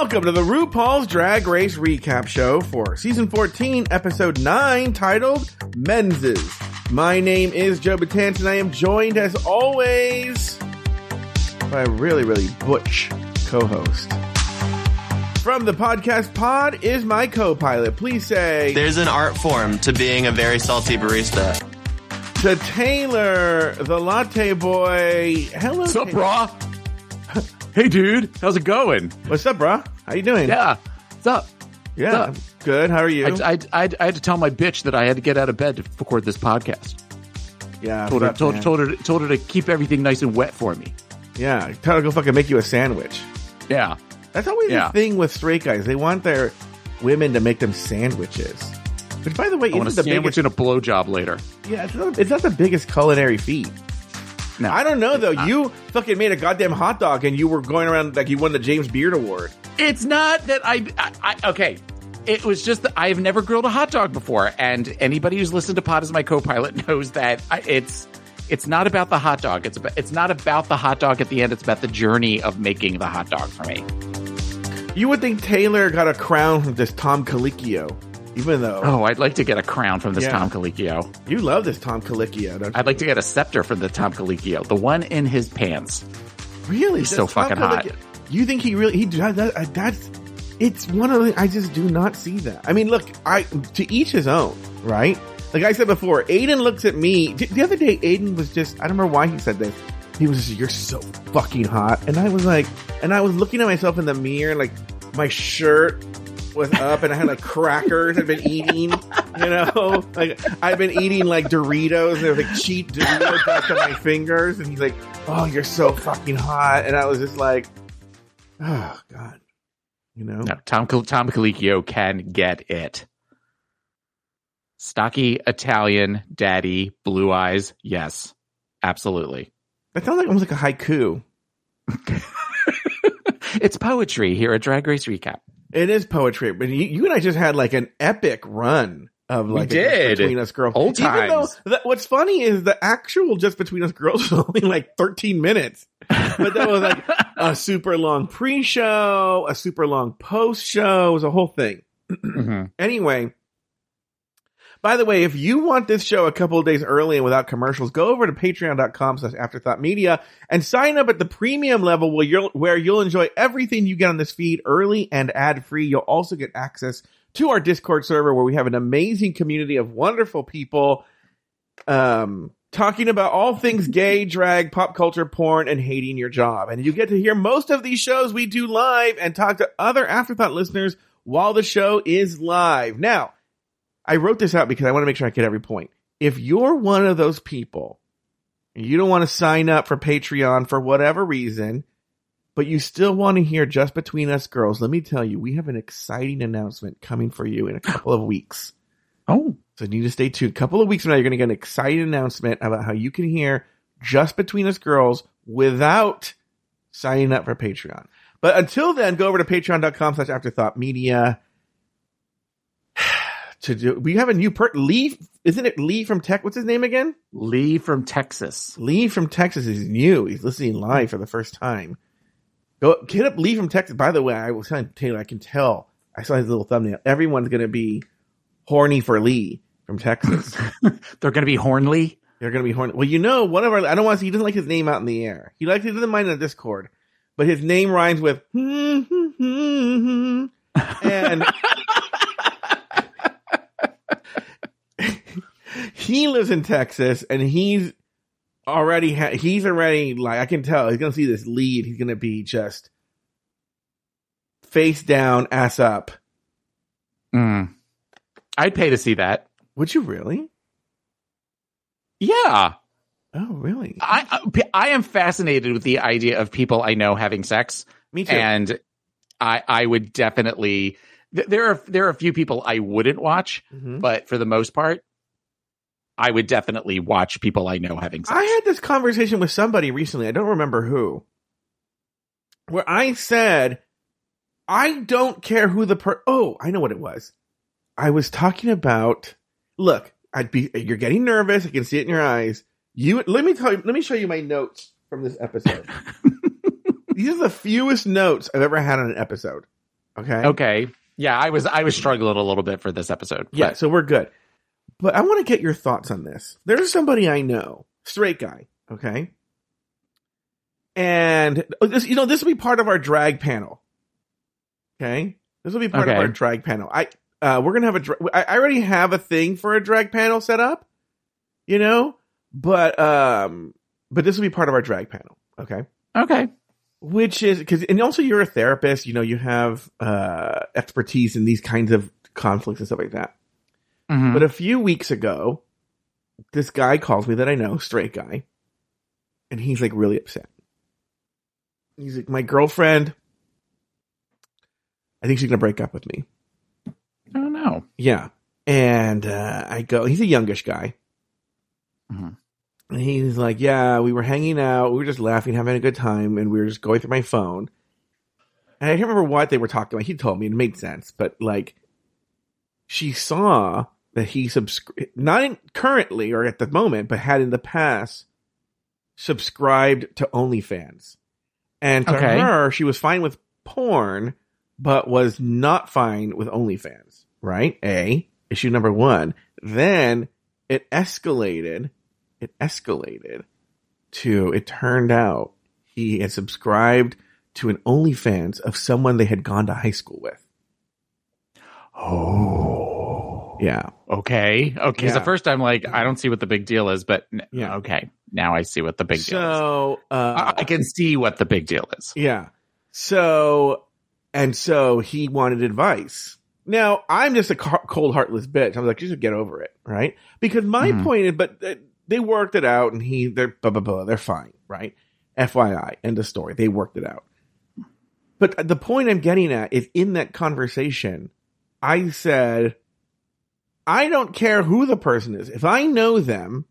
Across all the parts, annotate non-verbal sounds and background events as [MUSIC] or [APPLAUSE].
Welcome to the RuPaul's Drag Race Recap Show for Season 14, Episode 9, titled Menzes. My name is Joe Betance, and I am joined, as always, by a really, really butch co-host. From the podcast pod is my co-pilot. Please say There's an art form to being a very salty barista. to Taylor, the latte boy. Hello, What's up, Taylor. brah? Hey, dude. How's it going? What's up, bro? How you doing? Yeah. What's up? yeah, what's good. How are you? I, I, I, I had to tell my bitch that I had to get out of bed to record this podcast. yeah, Told her, fuck, told, told her, told her to keep everything nice and wet for me. yeah. Tell her to go fucking make you a sandwich. Yeah. That's always Yeah. the thing with straight guys. They want their women to make them sandwiches. Which, by the way, I want a the sandwich biggest. and a blowjob later. Yeah, it's not, it's not the biggest culinary feat. No. I don't know though. You fucking made a goddamn hot dog and you were going around like you won the James Beard Award. It's not that I, I, I okay. It was just that I've never grilled a hot dog before, and anybody who's listened to Pod is my co-pilot [LAUGHS] knows that I, it's it's not about the hot dog. It's about, it's not about the hot dog at the end. It's about the journey of making the hot dog for me. You would think Taylor got a crown from this Tom Colicchio, even though Oh, I'd like to get a crown from this Yeah. Tom Colicchio. you love this Tom Colicchio. Don't you? I'd like to get a scepter from the Tom Colicchio, the one in his pants. really, He's so Tom fucking hot. You think he really he that, that uh, that's it's one of the I just do not see that. I mean, look, I to each his own, right? Like I said before, Aiden looks at me. The the other day, Aiden was just I don't remember why he said this. He was just, "You're so fucking hot," and I was like, and I was looking at myself in the mirror, like my shirt was up, and I had like crackers I'd been eating, you know, like I'd been eating like Doritos, and there was like cheat Doritos back to my fingers, and he's like, "Oh, you're so fucking hot," and I was just like, "Oh God," you know. No, Tom Tom Colicchio can get it. Stocky Italian daddy, blue eyes. Yes, absolutely. That sounds like almost like a haiku. [LAUGHS] it's poetry here at Drag Race Recap. It is poetry, but you, you and I just had like an epic run of like did. between us girls. Old Even though times. that, what's funny is the actual just between us girls [LAUGHS] was only like 13 minutes, but that was like [LAUGHS] a super long pre-show, a super long post-show, it was a whole thing. Mhm. Anyway, by the way, if you want this show a couple of days early and without commercials, go over to patreon.com slash afterthought media and sign up at the premium level where you'll, where you'll enjoy everything you get on this feed early and ad free. You'll also get access to our Discord server where we have an amazing community of wonderful people, um, talking about all things gay, drag, pop culture, porn, and hating your job. And you get to hear most of these shows we do live and talk to other Afterthought listeners while the show is live. Now, I wrote this out because I want to make sure I get every point. If you're one of those people, and you don't want to sign up for Patreon for whatever reason, but you still want to hear just between us girls, let me tell you, we have an exciting announcement coming for you in a couple of weeks. [GASPS] Oh, So you need to stay tuned. A couple of weeks from now, you're going to get an exciting announcement about how you can hear just between us girls without signing up for Patreon. But until then, go over to patreon.com slash afterthought media. To do, we have a new per Lee, isn't it Lee from Tech? What's his name again? Lee from Texas. Lee from Texas is new. He's listening live for the first time. Go hit up Lee from Texas. By the way, I was telling Taylor, I can tell. I saw his little thumbnail. Everyone's going to be horny for Lee from Texas. [LAUGHS] They're going to be Hornley. They're going to be horny. Well, you know, one of our, I don't want to, say he doesn't like his name out in the air. He likes, he doesn't mind in the Discord, but his name rhymes with, hmm, hmm, hmm, [LAUGHS] and he lives in Texas and he's already, ha- he's already like, I can tell he's going to see this lead. He's going to be just face down, ass up. Mm. I'd pay to see that. Would you really? Yeah. Oh, really? I, I I am fascinated with the idea of people I know having sex, Me too. and I I would definitely. th- There are there are a few people I wouldn't watch, Mhm. but for the most part, I would definitely watch people I know having sex. I had this conversation with somebody recently. I don't remember who. Where I said, I don't care who the per. Oh, I know what it was. I was talking about. Look, I'd be. You're getting nervous. I can see it in your eyes. You let me tell you. Let me show you my notes from this episode. [LAUGHS] These are the fewest notes I've ever had on an episode. Okay. Okay. Yeah, I was I was struggling a little bit for this episode. Yeah, so we're good. But I want to get your thoughts on this. There's somebody I know, straight guy, okay? And oh, this, you know, this will be part of our drag panel. Okay? This will be part of our drag panel. I uh we're going to have a dra- I I already have a thing for a drag panel set up, you know? But um but this will be part of our drag panel, okay? okay. which is because and also you're a therapist you know you have uh expertise in these kinds of conflicts and stuff like that Mhm. but a few weeks ago this guy calls me that i know straight guy and he's like really upset. He's like my girlfriend i think she's gonna break up with me. I don't know. yeah. And uh i go he's a youngish guy. Mhm. and he's like yeah we were hanging out. We were just laughing having a good time and we were just going through my phone. And i can't remember what they were talking about. He told me. It made sense. But like she saw that he subscribed not in, currently or at the moment but had in the past subscribed to onlyfans and to Okay. her she was fine with porn but was not fine with OnlyFans, right? A, issue number one. Then it escalated, it escalated to, it turned out he had subscribed to an OnlyFans of someone they had gone to high school with. Oh. Yeah. Okay. Okay. Yeah. So first I'm like, I don't see what the big deal is, but n- Yeah. okay. Now I see what the big deal is. So, uh, I I can see what the big deal is. Yeah. So, and so he wanted advice. Now, I'm just a co- cold, heartless bitch. I was like, just get over it, right? Because my Mhm. point is, but uh, they worked it out and he, they're, blah, blah, blah, they're fine, right? FYI, end of story. They worked it out. But the point I'm getting at is in that conversation, I said, I don't care who the person is. If I know them,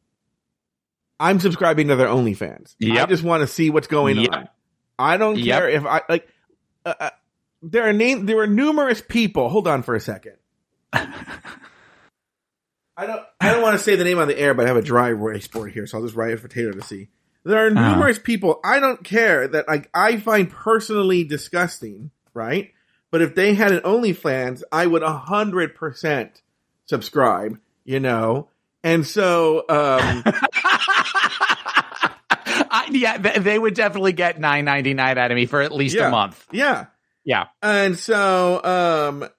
I'm subscribing to their OnlyFans. I just want to see what's going Yep. on. I don't Yep. care if I like. Uh, uh, there are name. There are numerous people. Hold on for a second. [LAUGHS] I don't. I don't want to say the name on the air, but I have a dry erase board here, so I'll just write it for Taylor to see. There are Uh-huh. numerous people. I don't care that like I find personally disgusting, right? But if they had an OnlyFans, I would a hundred percent subscribe. You know, and so um, [LAUGHS] I, yeah, th- they would definitely get nine ninety nine out of me for at least Yeah. a month. yeah, Yeah. And so, um,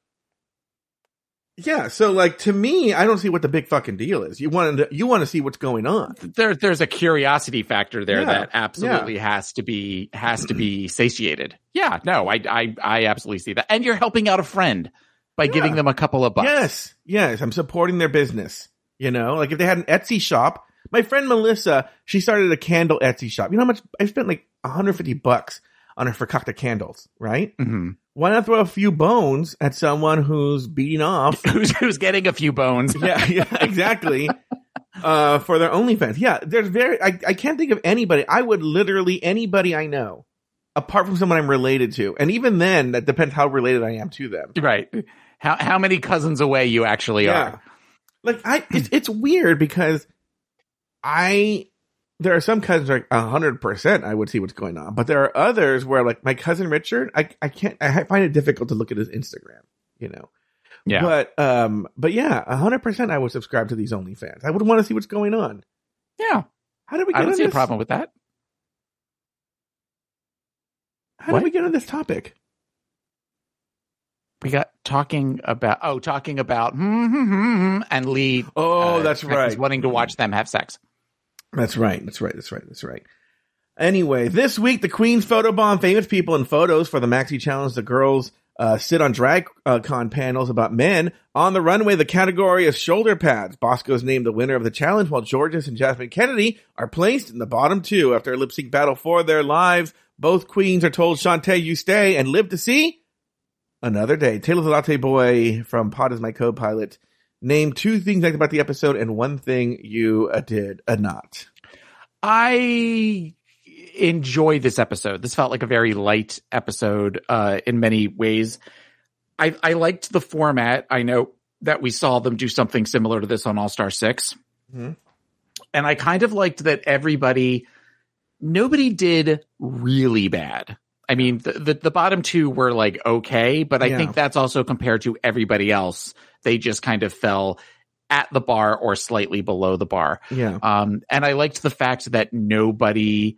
yeah, so like to me, I don't see what the big fucking deal is. You want to, you want to see what's going on. There, there's a curiosity factor there Yeah. that absolutely has to be has to be satiated. Yeah, no, I, I I absolutely see that, and you're helping out a friend by giving them a couple of bucks. Yes, yes, I'm supporting their business. You know, like if they had an Etsy shop, my friend Melissa, she started a candle Etsy shop. You know how much I spent like 150 bucks on her Fakakta candles, right? hmm Why not throw a few bones at someone who's beating off [LAUGHS] Who's who's getting a few bones? yeah, [LAUGHS] yeah, exactly. uh, for their OnlyFans. Yeah, there's very, I, I can't think of anybody. I would literally, anybody I know, apart from someone I'm related to. And even then, that depends how related I am to them. Right. How how many cousins away you actually Yeah. are? Like, I, it's, [CLEARS THROAT] it's weird because I, there are some cousins like a hundred percent I would see what's going on, but there are others where like my cousin Richard, I, I can't, I find it difficult to look at his Instagram, you know? Yeah. But, um, but yeah, a hundred percent I would subscribe to these OnlyFans. I would want to see what's going on. yeah. How did we get I don't on see a problem with that. How What? did we get on this topic? We got talking about oh, talking about hmm, hmm, hmm, and Lee. Oh, uh, that's right. Wanting to watch them have sex. That's right. That's right. That's right. That's right. Anyway, this week the Queen's photobomb famous people and photos for the Maxi Challenge. The girls uh, sit on drag uh, con panels about men on the runway. The category is shoulder pads. Bosco's named the winner of the challenge, while Jorgeous and Jasmine Kennedy are placed in the bottom two after a lip sync battle for their lives. Both queens are told, "Shantay, you stay and live to see another day." Taylor the Latte Boy from Pod is my co-pilot. Name two things liked about the episode and one thing you uh, did uh, not. I enjoyed this episode. This felt like a very light episode uh, in many ways. I, I liked the format. I know that we saw them do something similar to this on All Star 6 Mhm. and I kind of liked that everybody, nobody did really bad. I mean, the, the, the bottom two were like okay, but I Yeah. think that's also compared to everybody else. They just kind of fell at the bar or slightly below the bar. Yeah. Um, and I liked the fact that nobody,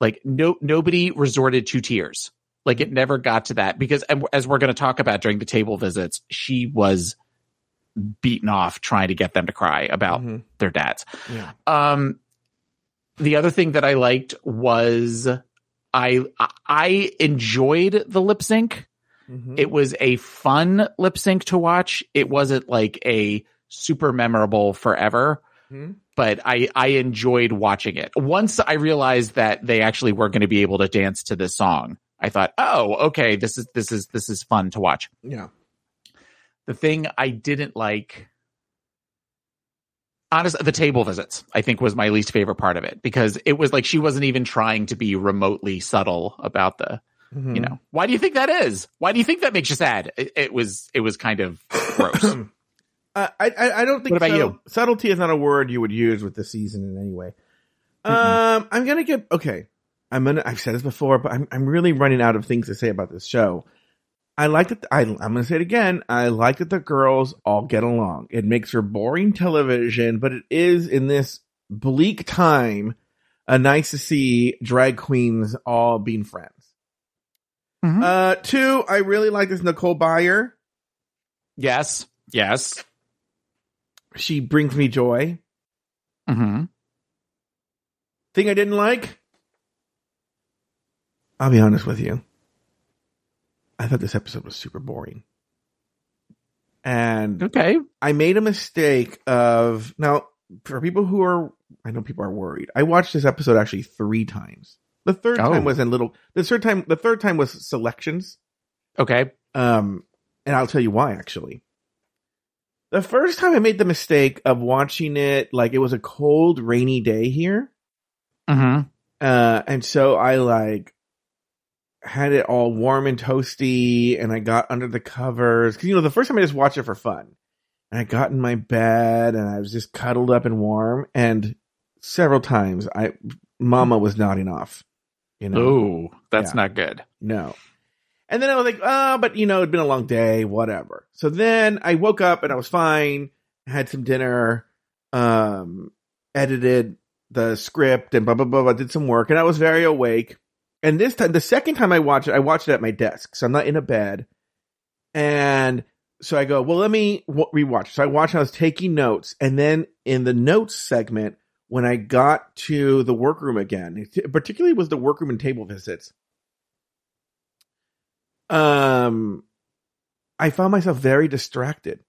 like, no, nobody resorted to tears. Like, it never got to that because, and as we're going to talk about during the table visits, she was beaten off trying to get them to cry about Mhm. their dads. Yeah. Um, the other thing that I liked was I I enjoyed the lip sync. Mhm. It was a fun lip sync to watch. It wasn't like a super memorable forever, Mhm. but I I enjoyed watching it. Once I realized that they actually were going to be able to dance to this song, I thought, "Oh, okay, this is this is this is fun to watch." Yeah. The thing I didn't like honest the table visits i think was my least favorite part of it because it was like she wasn't even trying to be remotely subtle about the Mhm. you know why do you think that is why do you think that makes you sad it, it was it was kind of gross [CLEARS THROAT] Uh, I, I I don't think What about subtle- you? subtlety is not a word you would use with the season in any way. Um, I'm gonna get okay. I'm gonna. I've said this before, but I'm I'm really running out of things to say about this show. I like that. I, I'm gonna say it again. I like that the girls all get along. It makes for boring television, but it is in this bleak time, uh, nice to see drag queens all being friends. Mhm. Uh, two, I really like this Nicole Byer. yes yes She brings me joy. Mm-hmm. Thing I didn't like? I'll be honest with you. I thought this episode was super boring. And okay I made a mistake of now for people who are I know people are worried. I watched this episode actually three times. The third Oh. time was in little the third time the third time was selections. okay Um and I'll tell you why actually. The first time I made the mistake of watching it like it was a cold, rainy day here. hmm Uh, and so I like had it all warm and toasty and I got under the covers. Cause you know, the first time I just watched it for fun and I got in my bed and I was just cuddled up and warm and several times I, mama was nodding off, you know, oh that's Yeah. not good no. And then I was like, oh, but you know, it'd been a long day, whatever. So then I woke up and I was fine, had some dinner, um, edited the script and blah, blah, blah, blah, did some work and I was very awake. And this time, the second time I watched it, I watched it at my desk. So I'm not in a bed. And so I go, well, let me rewatch. So I watched, I was taking notes. And then in the notes segment, when I got to the workroom again, particularly was the workroom and table visits, um, I found myself very distracted.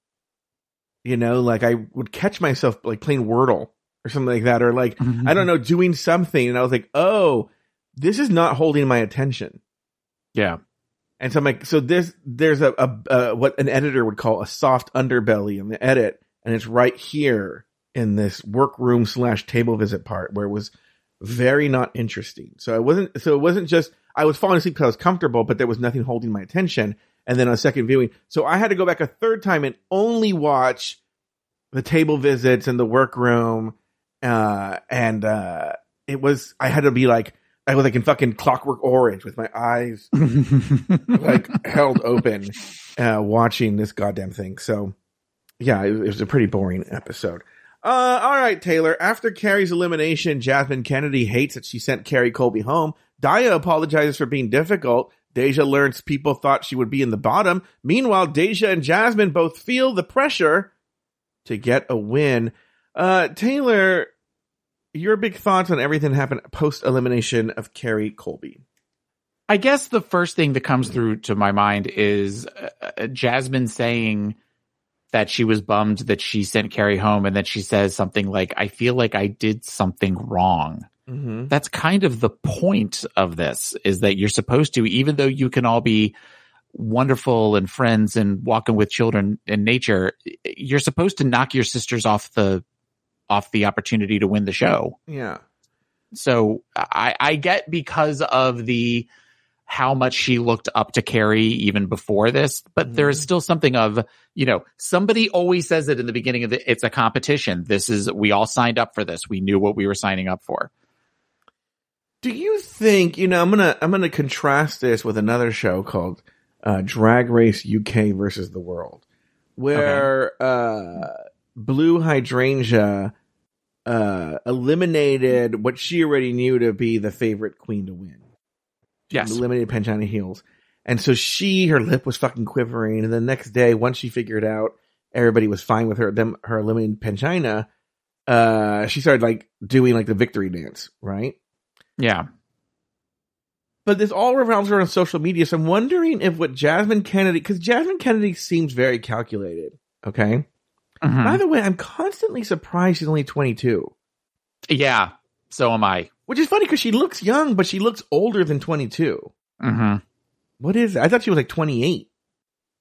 You know, like I would catch myself like playing Wordle or something like that, or like, I don't know, doing something. And I was like, oh, this is not holding my attention. yeah And so I'm like, so this, there's a, a, a what an editor would call a soft underbelly in the edit. And it's right here in this workroom slash table visit part where it was very not interesting. So it wasn't, so it wasn't just, I was falling asleep because I was comfortable, but there was nothing holding my attention. And then on a second viewing, so I had to go back a third time and only watch the table visits and the workroom. Uh, and, uh, it was, I had to be like, I was like in fucking clockwork orange with my eyes [LAUGHS] like held open, uh, watching this goddamn thing. So yeah, it, it was a pretty boring episode. Uh, all right, Taylor. After Kerri's elimination, Jasmine Kennedy hates that she sent Kerri Colby home. Daya apologizes for being difficult. Deja learns people thought she would be in the bottom. Meanwhile, Deja and Jasmine both feel the pressure to get a win. Uh, Taylor, your big thoughts on everything that happened post elimination of Kerri Colby. I guess the first thing that comes through to my mind is uh, uh, Jasmine saying that she was bummed that she sent Kerri home and then she says something like, I feel like I did something wrong. Mm-hmm. That's kind of the point of this is that you're supposed to, even though you can all be wonderful and friends and walking with children in nature, you're supposed to knock your sisters off the, off the opportunity to win the show. Yeah. So I, I get because of the how much she looked up to Kerri even before this, but there is still something of, you know, somebody always says it in the beginning of the, it's a competition. This is, we all signed up for this. We knew what we were signing up for. Do you think you know? I'm gonna I'm gonna contrast this with another show called uh, Drag Race UK versus the World, where uh, Blue Hydrangea uh, eliminated what she already knew to be the favorite queen to win. Yes. eliminated Pangina Heels, and so she her lip was fucking quivering. And the next day, once she figured out everybody was fine with her, them her eliminating Pangina, uh, she started like doing like the victory dance, right? Yeah. but this all revolves around social media. So I'm wondering if what Jasmine Kennedy, because Jasmine Kennedy seems very calculated. Okay. Mhm. By the way, I'm constantly surprised she's only 22, Yeah. So am I. which is funny because she looks young, but she looks older than 22. hmm What is it? I thought she was like 28.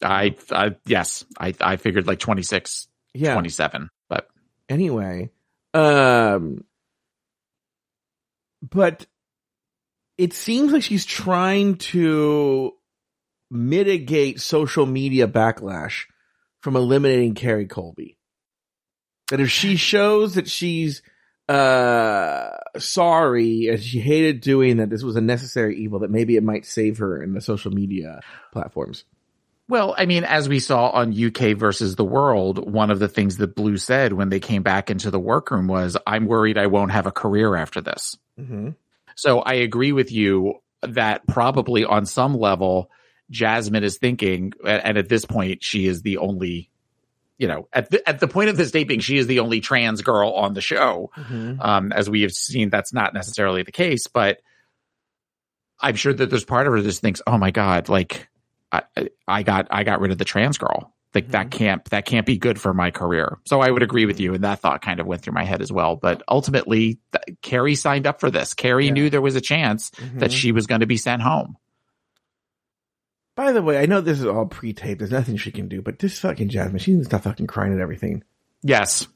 I, I, yes, I, I figured like 26, Yeah. 27, but Anyway, um, but it seems like she's trying to mitigate social media backlash from eliminating Kerri Colby. That if she shows that she's uh sorry and she hated doing that this was a necessary evil that maybe it might save her in the social media platforms. Well, I mean, as we saw on UK versus the world, one of the things that Blue said when they came back into the workroom was, I'm worried I won't have a career after this. Mm-hmm. So I agree with you that probably on some level, Jasmine is thinking, and at this point, she is the only, you know, at the, at the point of this taping, she is the only trans girl on the show. Mm-hmm. Um, as we have seen, that's not necessarily the case, but I'm sure that there's part of her that just thinks, "Oh my god, like I, I got I got rid of the trans girl. Like that can't that can't be good for my career." So I would agree with you, and that thought kind of went through my head as well. But ultimately, th- Kerri signed up for this. Kerri Yeah. knew there was a chance that Mhm. she was going to be sent home. By the way, I know this is all pre-taped. There's nothing she can do, but this fucking Jasmine, she needs to stop fucking crying at everything. Yes.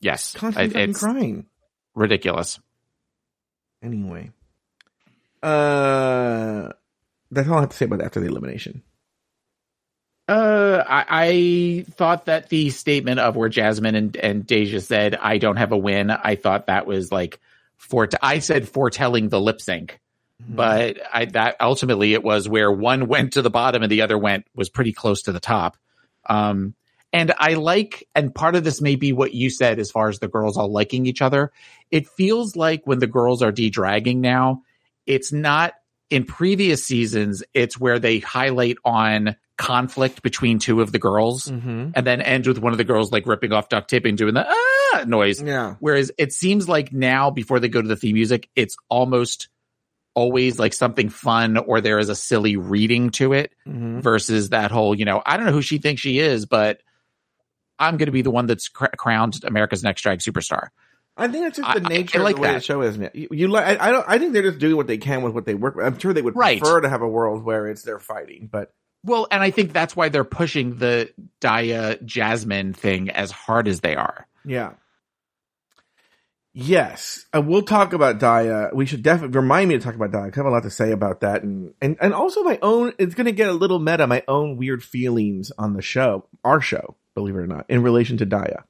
Yes. Constantly It- fucking it's crying. ridiculous. Anyway, uh, that's all I have to say about after the elimination. Uh, I, I thought that the statement of where Jasmine and, and Deja said, I don't have a win. I thought that was like for, I said foretelling the lip sync, but I, that ultimately it was where one [LAUGHS] went to the bottom and the other went, was pretty close to the top. Um, and I like, and part of this may be what you said as far as the girls all liking each other. It feels like when the girls are de-dragging now, it's not in previous seasons, it's where they highlight on conflict between two of the girls Mm-hmm. and then end with one of the girls like ripping off duct tape and doing the ah noise. Yeah. Whereas it seems like now before they go to the theme music, it's almost always like something fun or there is a silly reading to it Mm-hmm. versus that whole, you know, I don't know who she thinks she is, but I'm going to be the one that's cr- crowned America's next drag superstar. I think that's just the I- nature I like of the way that. the show is. now. You, you like? I, I don't. I think they're just doing what they can with what they work. with. I'm sure they would Right. prefer to have a world where it's they're fighting, but Well, and I think that's why they're pushing the Daya Jasmine thing as hard as they are. yeah. Yes, uh, we'll talk about Daya. We should definitely remind me to talk about Daya. 'cause I have a lot to say about that, and and and also my own. It's going to get a little meta. My own weird feelings on the show, our show, believe it or not, in relation to Daya.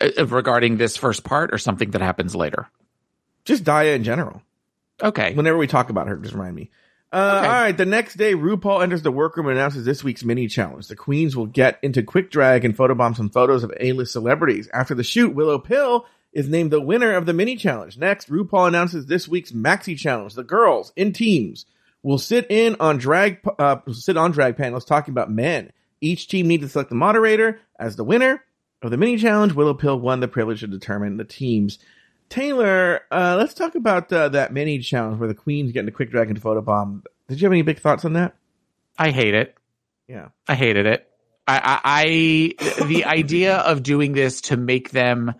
Uh, regarding this first part or something that happens later. Just Daya in general. Okay. Whenever we talk about her, just remind me. Uh, Okay. All right. The next day, RuPaul enters the workroom and announces this week's mini challenge. The queens will get into quick drag and photobomb some photos of A-list celebrities. After the shoot, Willow Pill is named the winner of the mini challenge. Next, RuPaul announces this week's maxi challenge. The girls in teams will sit in on drag, uh, sit on drag panels talking about men. Each team needs to select the moderator as the winner of the mini challenge. Willow Pill won the privilege to determine the teams. Taylor, uh, let's talk about uh, that mini challenge where the queens get a quick drag and photobomb. Did you have any big thoughts on that? I hate it. Yeah. I hated it. I, I, I the idea of doing this to make them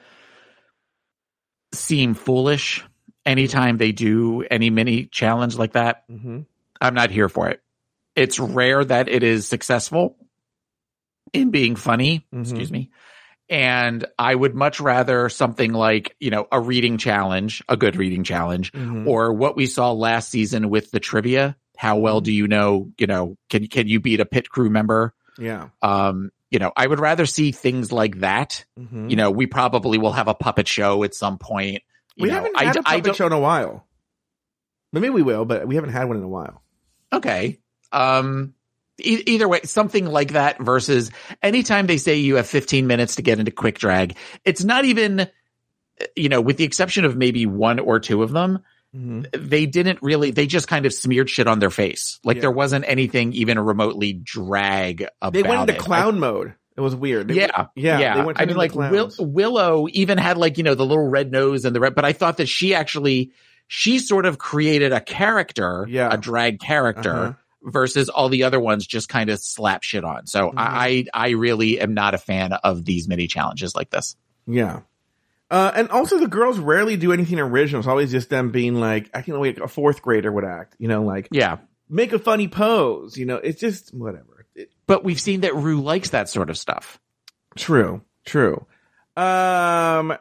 seem foolish anytime they do any mini challenge like that, Mm-hmm. I'm not here for it. It's rare that it is successful in being funny. Mhm. Excuse me. And I would much rather something like, you know, a reading challenge, a good reading challenge, Mhm. or what we saw last season with the trivia. How well do you know, you know, can, can you beat a pit crew member? Yeah. Um, you know, I would rather see things like that. Mhm. You know, we probably will have a puppet show at some point You we know, haven't I had d- a I puppet show in a while. Maybe we will, but we haven't had one in a while. Okay. Um, e- either way, something like that versus anytime they say you have 15 minutes to get into quick drag, it's not even, you know, with the exception of maybe one or two of them, they didn't really, they just kind of smeared shit on their face. Like Yeah. there wasn't anything even remotely drag about They went into it. clown mode. It was weird. They yeah, yeah, yeah. They went I mean, like Will. Willow even had like you know the little red nose and the red, but I thought that she actually she sort of created a character, Yeah. a drag character. Uh-huh. Versus all the other ones just kind of slap shit on. So Mm-hmm. I, I really am not a fan of these mini challenges like this. Yeah. Uh, and also the girls rarely do anything original. It's always just them being like, I can like a fourth grader would act, you know, like Yeah. make a funny pose, you know, it's just whatever. It- But we've seen that Rue likes that sort of stuff. true, true. Um,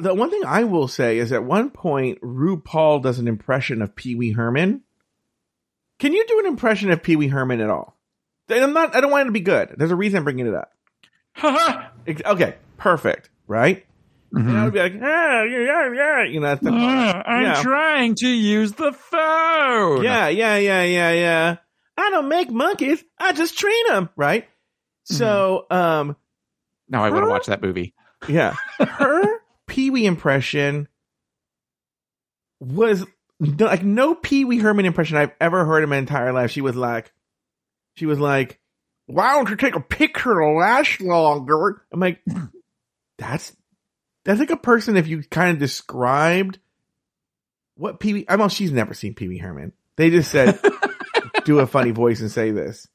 the one thing I will say is at one point, RuPaul does an impression of Pee Wee Herman. Can you do an impression of Pee Wee Herman at all? I'm not, I don't want it to be good. There's a reason I'm bringing it up. [LAUGHS] Okay, perfect, right? And I would be like, ah, yeah, yeah, yeah, you know, that's the yeah. trying to use the phone. Yeah, yeah, yeah, yeah, yeah. I don't make monkeys. I just train them, right? So, um, Now I want to watch that movie. yeah, [LAUGHS] her Pee Wee impression was like no Pee Wee Herman impression I've ever heard in my entire life. She was like, she was like, "Why don't you take a picture to last longer?" I'm like, [LAUGHS] that's that's like a person if you kind of described what Wee. I mean, she's never seen Wee Herman. They just said, [LAUGHS] do a funny voice and say this.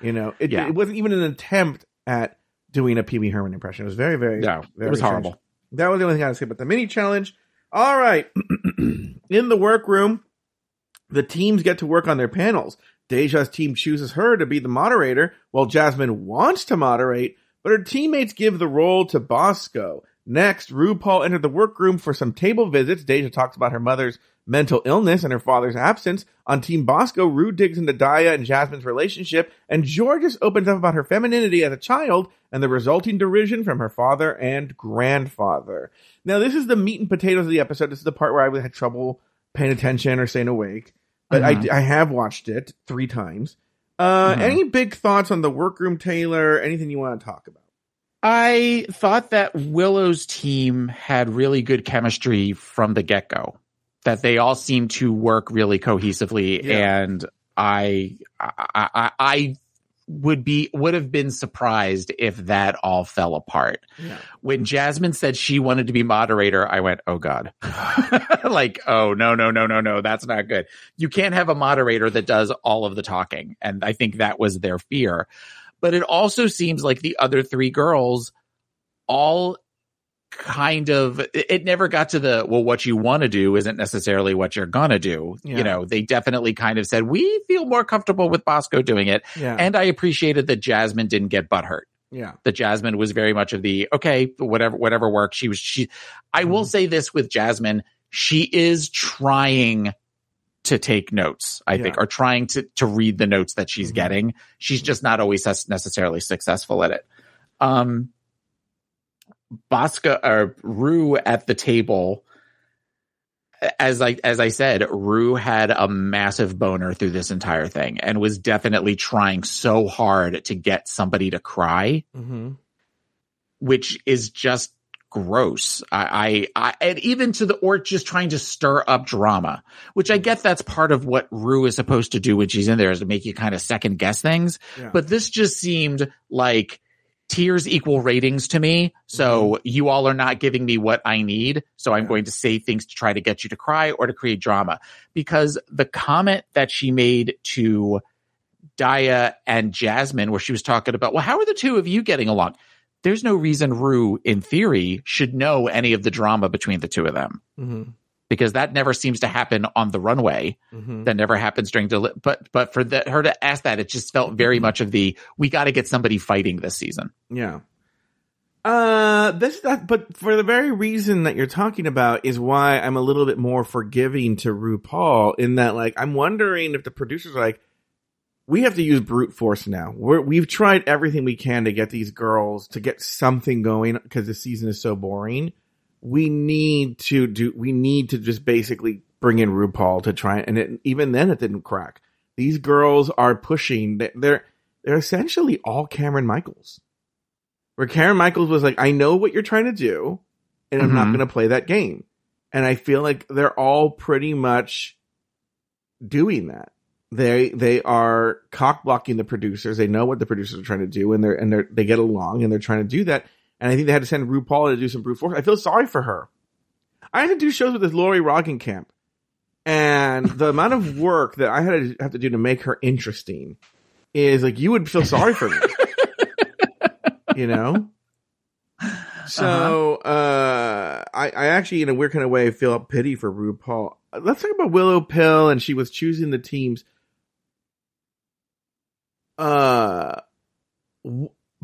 You know, it, Yeah. it wasn't even an attempt at doing a Wee Herman impression. It was very, very, No, very it was strange. horrible. That was the only thing I had to say about the mini challenge. All right. [CLEARS THROAT] In the workroom, the teams get to work on their panels. Deja's team chooses her to be the moderator, while Jasmine wants to moderate, but her teammates give the role to Bosco. Next, RuPaul entered the workroom for some table visits. Deja talks about her mother's mental illness and her father's absence. On Team Bosco, Rue digs into Daya and Jasmine's relationship, and Jorgeous opens up about her femininity as a child and the resulting derision from her father and grandfather. Now, this is the meat and potatoes of the episode. This is the part where I had trouble paying attention or staying awake, but I, I have watched it three times. Uh, Mhm. Any big thoughts on the workroom, Taylor? Anything you want to talk about? I thought that Willow's team had really good chemistry from the get go. That they all seemed to work really cohesively, Yeah. and I, I, I, I would be would have been surprised if that all fell apart. Yeah. When Jasmine said she wanted to be moderator, I went, "Oh God!" [LAUGHS] like, "Oh no, no, no, no, no, that's not good." You can't have a moderator that does all of the talking, and I think that was their fear. But it also seems like the other three girls all kind of it never got to the well what you want to do isn't necessarily what you're gonna do Yeah. you know they definitely kind of said we feel more comfortable with bosco doing it Yeah. and i appreciated that jasmine didn't get butthurt yeah. that jasmine was very much of the okay whatever whatever works she was she i will Mhm. say this with jasmine she is trying to take notes i think Yeah. or trying to to read the notes that she's Mhm. getting she's just not always necessarily successful at it um Bosca or Rue at the table. As I as I said, Rue had a massive boner through this entire thing and was definitely trying so hard to get somebody to cry, Mm-hmm. which is just gross. I, I, I and even to the or just trying to stir up drama, which I get that's part of what Rue is supposed to do when she's in there is to make you kind of second guess things. Yeah. But this just seemed like tears equal ratings to me. So you all are not giving me what I need. So I'm Mm-hmm. Yeah. going to say things to try to get you to cry or to create drama. Because the comment that she made to Daya and Jasmine, where she was talking about, well, how are the two of you getting along? There's no reason Rue, in theory, should know any of the drama between the two of them Mm-hmm. because that never seems to happen on the runway Mm-hmm. that never happens during deli- but but for the, her to ask that it just felt very much of the we got to get somebody fighting this season Yeah. Uh, this that, but for the very reason that you're talking about is why I'm a little bit more forgiving to RuPaul in that, like, I'm wondering if the producers are like, we have to use brute force now. We're, we've tried everything we can to get these girls to get something going because the season is so boring. we need to do, we need to just basically bring in RuPaul to try and it, even then it didn't crack. These girls are pushing, they're, they're essentially all Cameron Michaels. Where Cameron Michaels was like, I know what you're trying to do, and I'm not Mhm. going to play that game. And I feel like they're all pretty much doing that. They they are cock blocking the producers. They know what the producers are trying to do, and they're and they're they get along, and they're trying to do that. And I think they had to send RuPaul to do some brute force. I feel sorry for her. I had to do shows with this Lori Camp, and the amount of work that I had to have to do to make her interesting is like you would feel sorry for me. [LAUGHS] you know. So uh I, I actually in a weird kind of way feel pity for RuPaul. Let's talk about Willow Pill and she was choosing the teams. Uh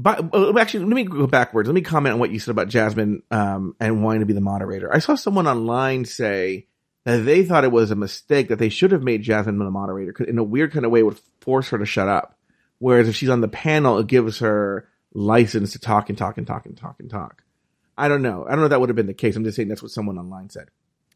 but uh, actually let me go backwards. Let me comment on what you said about Jasmine um and wanting to be the moderator. I saw someone online say that they thought it was a mistake that they should have made Jasmine the moderator in a weird kind of way would force her to shut up. Whereas if she's on the panel, it gives her license to talk and talk and talk and talk and talk. I don't know. I don't know if that would have been the case. I'm just saying that's what someone online said.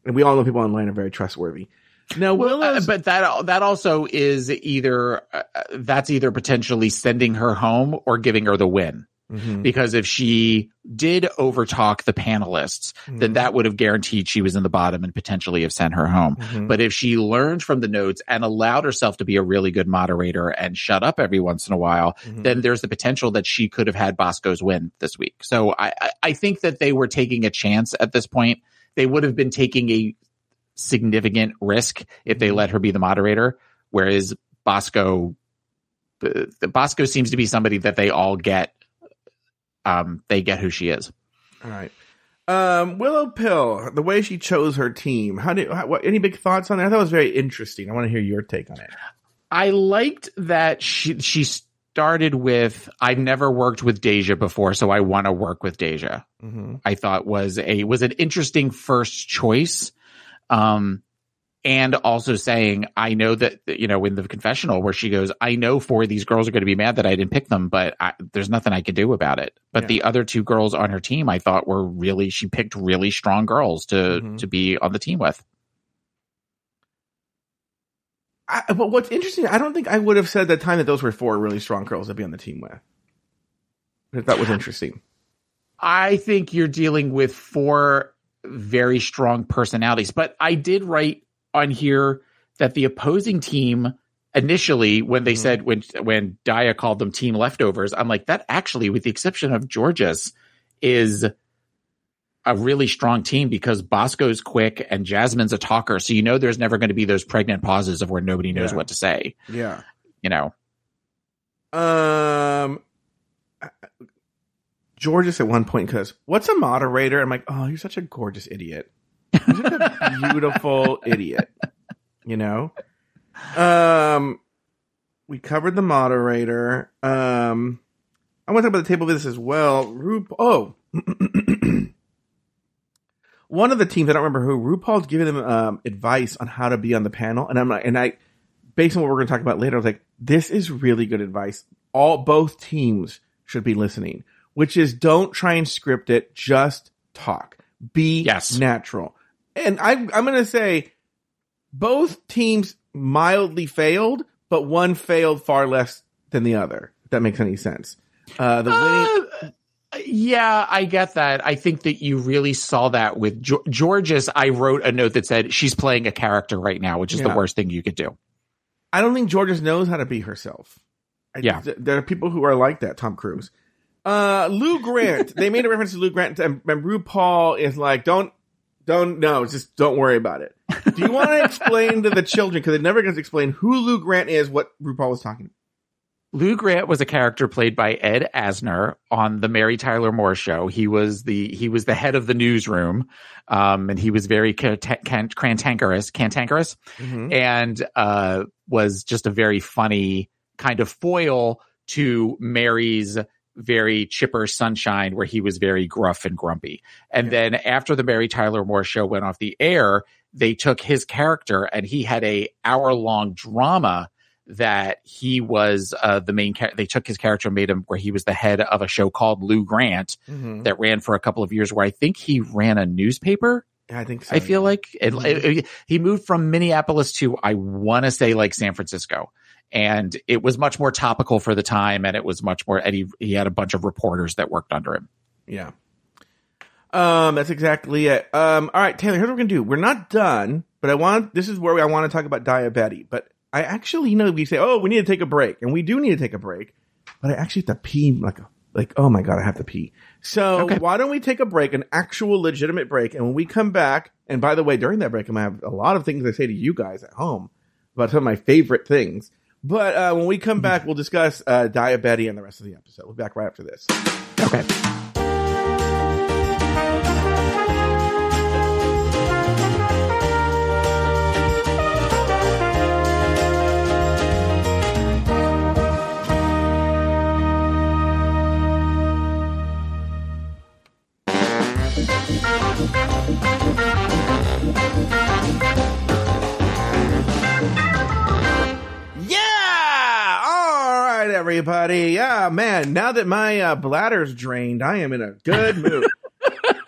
And we all know people online are very trustworthy. Now, Well, uh, but that that also is either uh, that's either potentially sending her home or giving her the win. Mhm. Because if she did overtalk the panelists, then Mhm. that would have guaranteed she was in the bottom and potentially have sent her home. Mhm. But if she learned from the notes and allowed herself to be a really good moderator and shut up every once in a while, Mhm. then there's the potential that she could have had Bosco's win this week. So I, I- I think that they were taking a chance at this point. They would have been taking a significant risk if they let her be the moderator, whereas Bosco, Bosco seems to be somebody that they all get. Um, they get who she is. All right. Um, Willow Pill, the way she chose her team. How did, how, what, any big thoughts on it? I thought it was very interesting. I want to hear your take on it. I liked that she she started with I've never worked with Deja before, so I want to work with Deja. Mm-hmm. I thought was a was an interesting first choice. Um and also saying, I know that, you know, in the confessional where she goes, I know four of these girls are going to be mad that I didn't pick them, but I, there's nothing I could do about it. But Yeah. the other two girls on her team, I thought were really, she picked really strong girls to, Mhm. to be on the team with. I, but what's interesting, I don't think I would have said at the time that those were four really strong girls to be on the team with. That was [SIGHS] interesting. I think you're dealing with four very strong personalities, but I did write on here that the opposing team initially when they Mhm. said when when Dia called them team leftovers, I'm like that actually with the exception of Jorgeous is a really strong team because Bosco's quick and Jasmine's a talker. So you know there's never going to be those pregnant pauses of where nobody knows Yeah. what to say, Yeah. you know. Um, Jorgeous at one point because what's a moderator? I'm like, oh, you're such a gorgeous idiot. You're such a [LAUGHS] beautiful idiot. You know. Um, we covered the moderator. Um, I want to talk about the table business as well. Rup- oh. [CLEARS THROAT] One of the teams, I don't remember who, RuPaul's giving them um, advice on how to be on the panel, and I'm like, and I, based on what we're going to talk about later, I was like, this is really good advice. All both teams should be listening, which is don't try and script it, just talk. Be Yes. natural. And I, I'm going to say both teams mildly failed, but one failed far less than the other. If that makes any sense. Uh, the winning, Uh, yeah, I get that. I think that you really saw that with Ge- Jorgeous. I wrote a note that said she's playing a character right now, which is Yeah. the worst thing you could do. I don't think Jorgeous knows how to be herself. I, Yeah. th- there are people who are like that. Tom Cruise, uh, Lou Grant. they made a reference to Lou Grant, and, and RuPaul is like, "Don't, don't, no, just don't worry about it." Do you want to explain to the children because it never gets explained who Lou Grant is? What RuPaul was talking. about? Lou Grant was a character played by Ed Asner on the Mary Tyler Moore show. He was the he was the head of the newsroom, um, and he was very can- can- cantankerous, cantankerous, and uh, was just a very funny kind of foil to Mary's very chipper sunshine, where he was very gruff and grumpy. And then after the Mary Tyler Moore show went off the air, they took his character and he had a hour long drama that he was uh, the main character. They took his character and made him where he was the head of a show called Lou Grant Mhm. that ran for a couple of years. Where I think he ran a newspaper. I think so. I feel yeah. like it, it- it- he moved from Minneapolis to I want to say like San Francisco, and it was much more topical for the time, and it was much more. And he he had a bunch of reporters that worked under him. Yeah. Um, that's exactly it. Um, all right, Taylor, here's what we're gonna do. We're not done, but I want this is where I want to talk about diabetes. But I actually you know we say, oh, we need to take a break, and we do need to take a break, but I actually have to pee like like oh my god, I have to pee. So Okay. why don't we take a break, an actual legitimate break, and when we come back, and by the way, during that break, I'm gonna have a lot of things to say to you guys at home about some of my favorite things. But uh, when we come back, we'll discuss uh, diabetes and the rest of the episode. We'll be back right after this. Okay. Everybody. Yeah, man. Now that my uh, bladder's drained, I am in a good mood.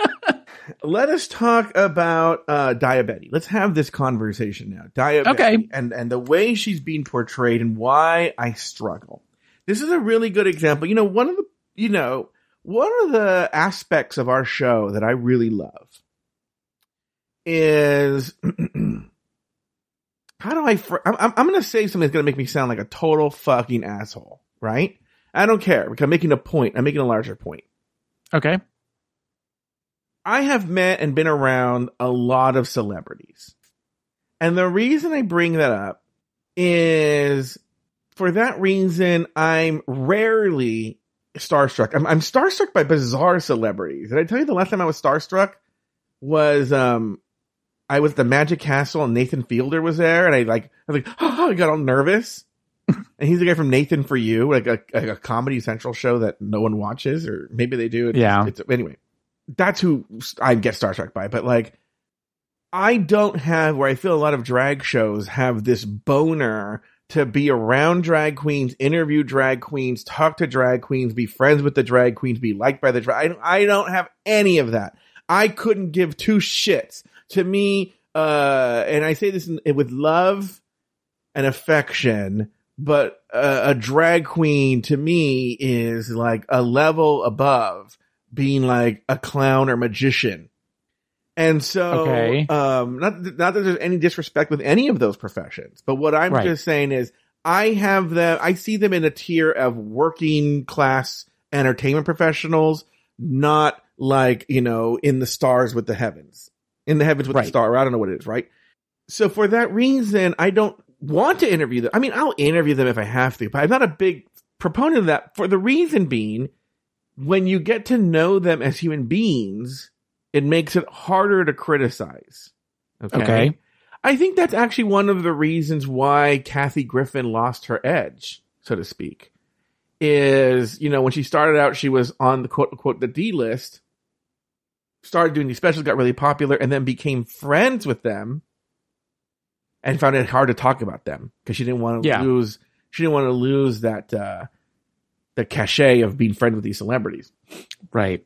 [LAUGHS] Let us talk about uh, diabetes. Let's have this conversation now. Diabetes Okay. and and the way she's being portrayed and why I struggle. This is a really good example. You know, one of the you know one of the aspects of our show that I really love is [CLEARS THROAT] how do I? Fr- I'm, I'm, I'm going to say something that's going to make me sound like a total fucking asshole, right? I don't care because I'm making a point. I'm making a larger point. Okay. I have met and been around a lot of celebrities. And the reason I bring that up is for that reason, I'm rarely starstruck. I'm, I'm starstruck by bizarre celebrities. Did I tell you the last time I was starstruck was, um, I was at the Magic Castle and Nathan Fielder was there and I like, I was like, oh, [GASPS] I got all nervous. And he's the guy from Nathan for You, like a, like a Comedy Central show that no one watches or maybe they do. It's- Yeah. It's, anyway, that's who I get Star Trek by. But like, I don't have where I feel a lot of drag shows have this boner to be around drag queens, interview drag queens, talk to drag queens, be friends with the drag queens, be liked by the drag. I I don't have any of that. I couldn't give two shits. To me, uh, and I say this in, with love and affection, but uh, a drag queen to me is like a level above being like a clown or magician. And so, Okay. um, not, not that there's any disrespect with any of those professions, but what I'm Right. just saying is I have them, I see them in a tier of working class entertainment professionals, not like, you know, in the stars with the heavens, in the heavens with the star. I don't know what it is, right? So for that reason, I don't want to interview them. I mean, I'll interview them if I have to, but I'm not a big proponent of that for the reason being when you get to know them as human beings, it makes it harder to criticize. Okay. I think that's actually one of the reasons why Kathy Griffin lost her edge, so to speak. Is, you know, when she started out, she was on the quote unquote the D list, started doing these specials, got really popular, and then became friends with them and found it hard to talk about them because she didn't want to Yeah. lose, she didn't want to lose that, uh, the cachet of being friends with these celebrities. Right.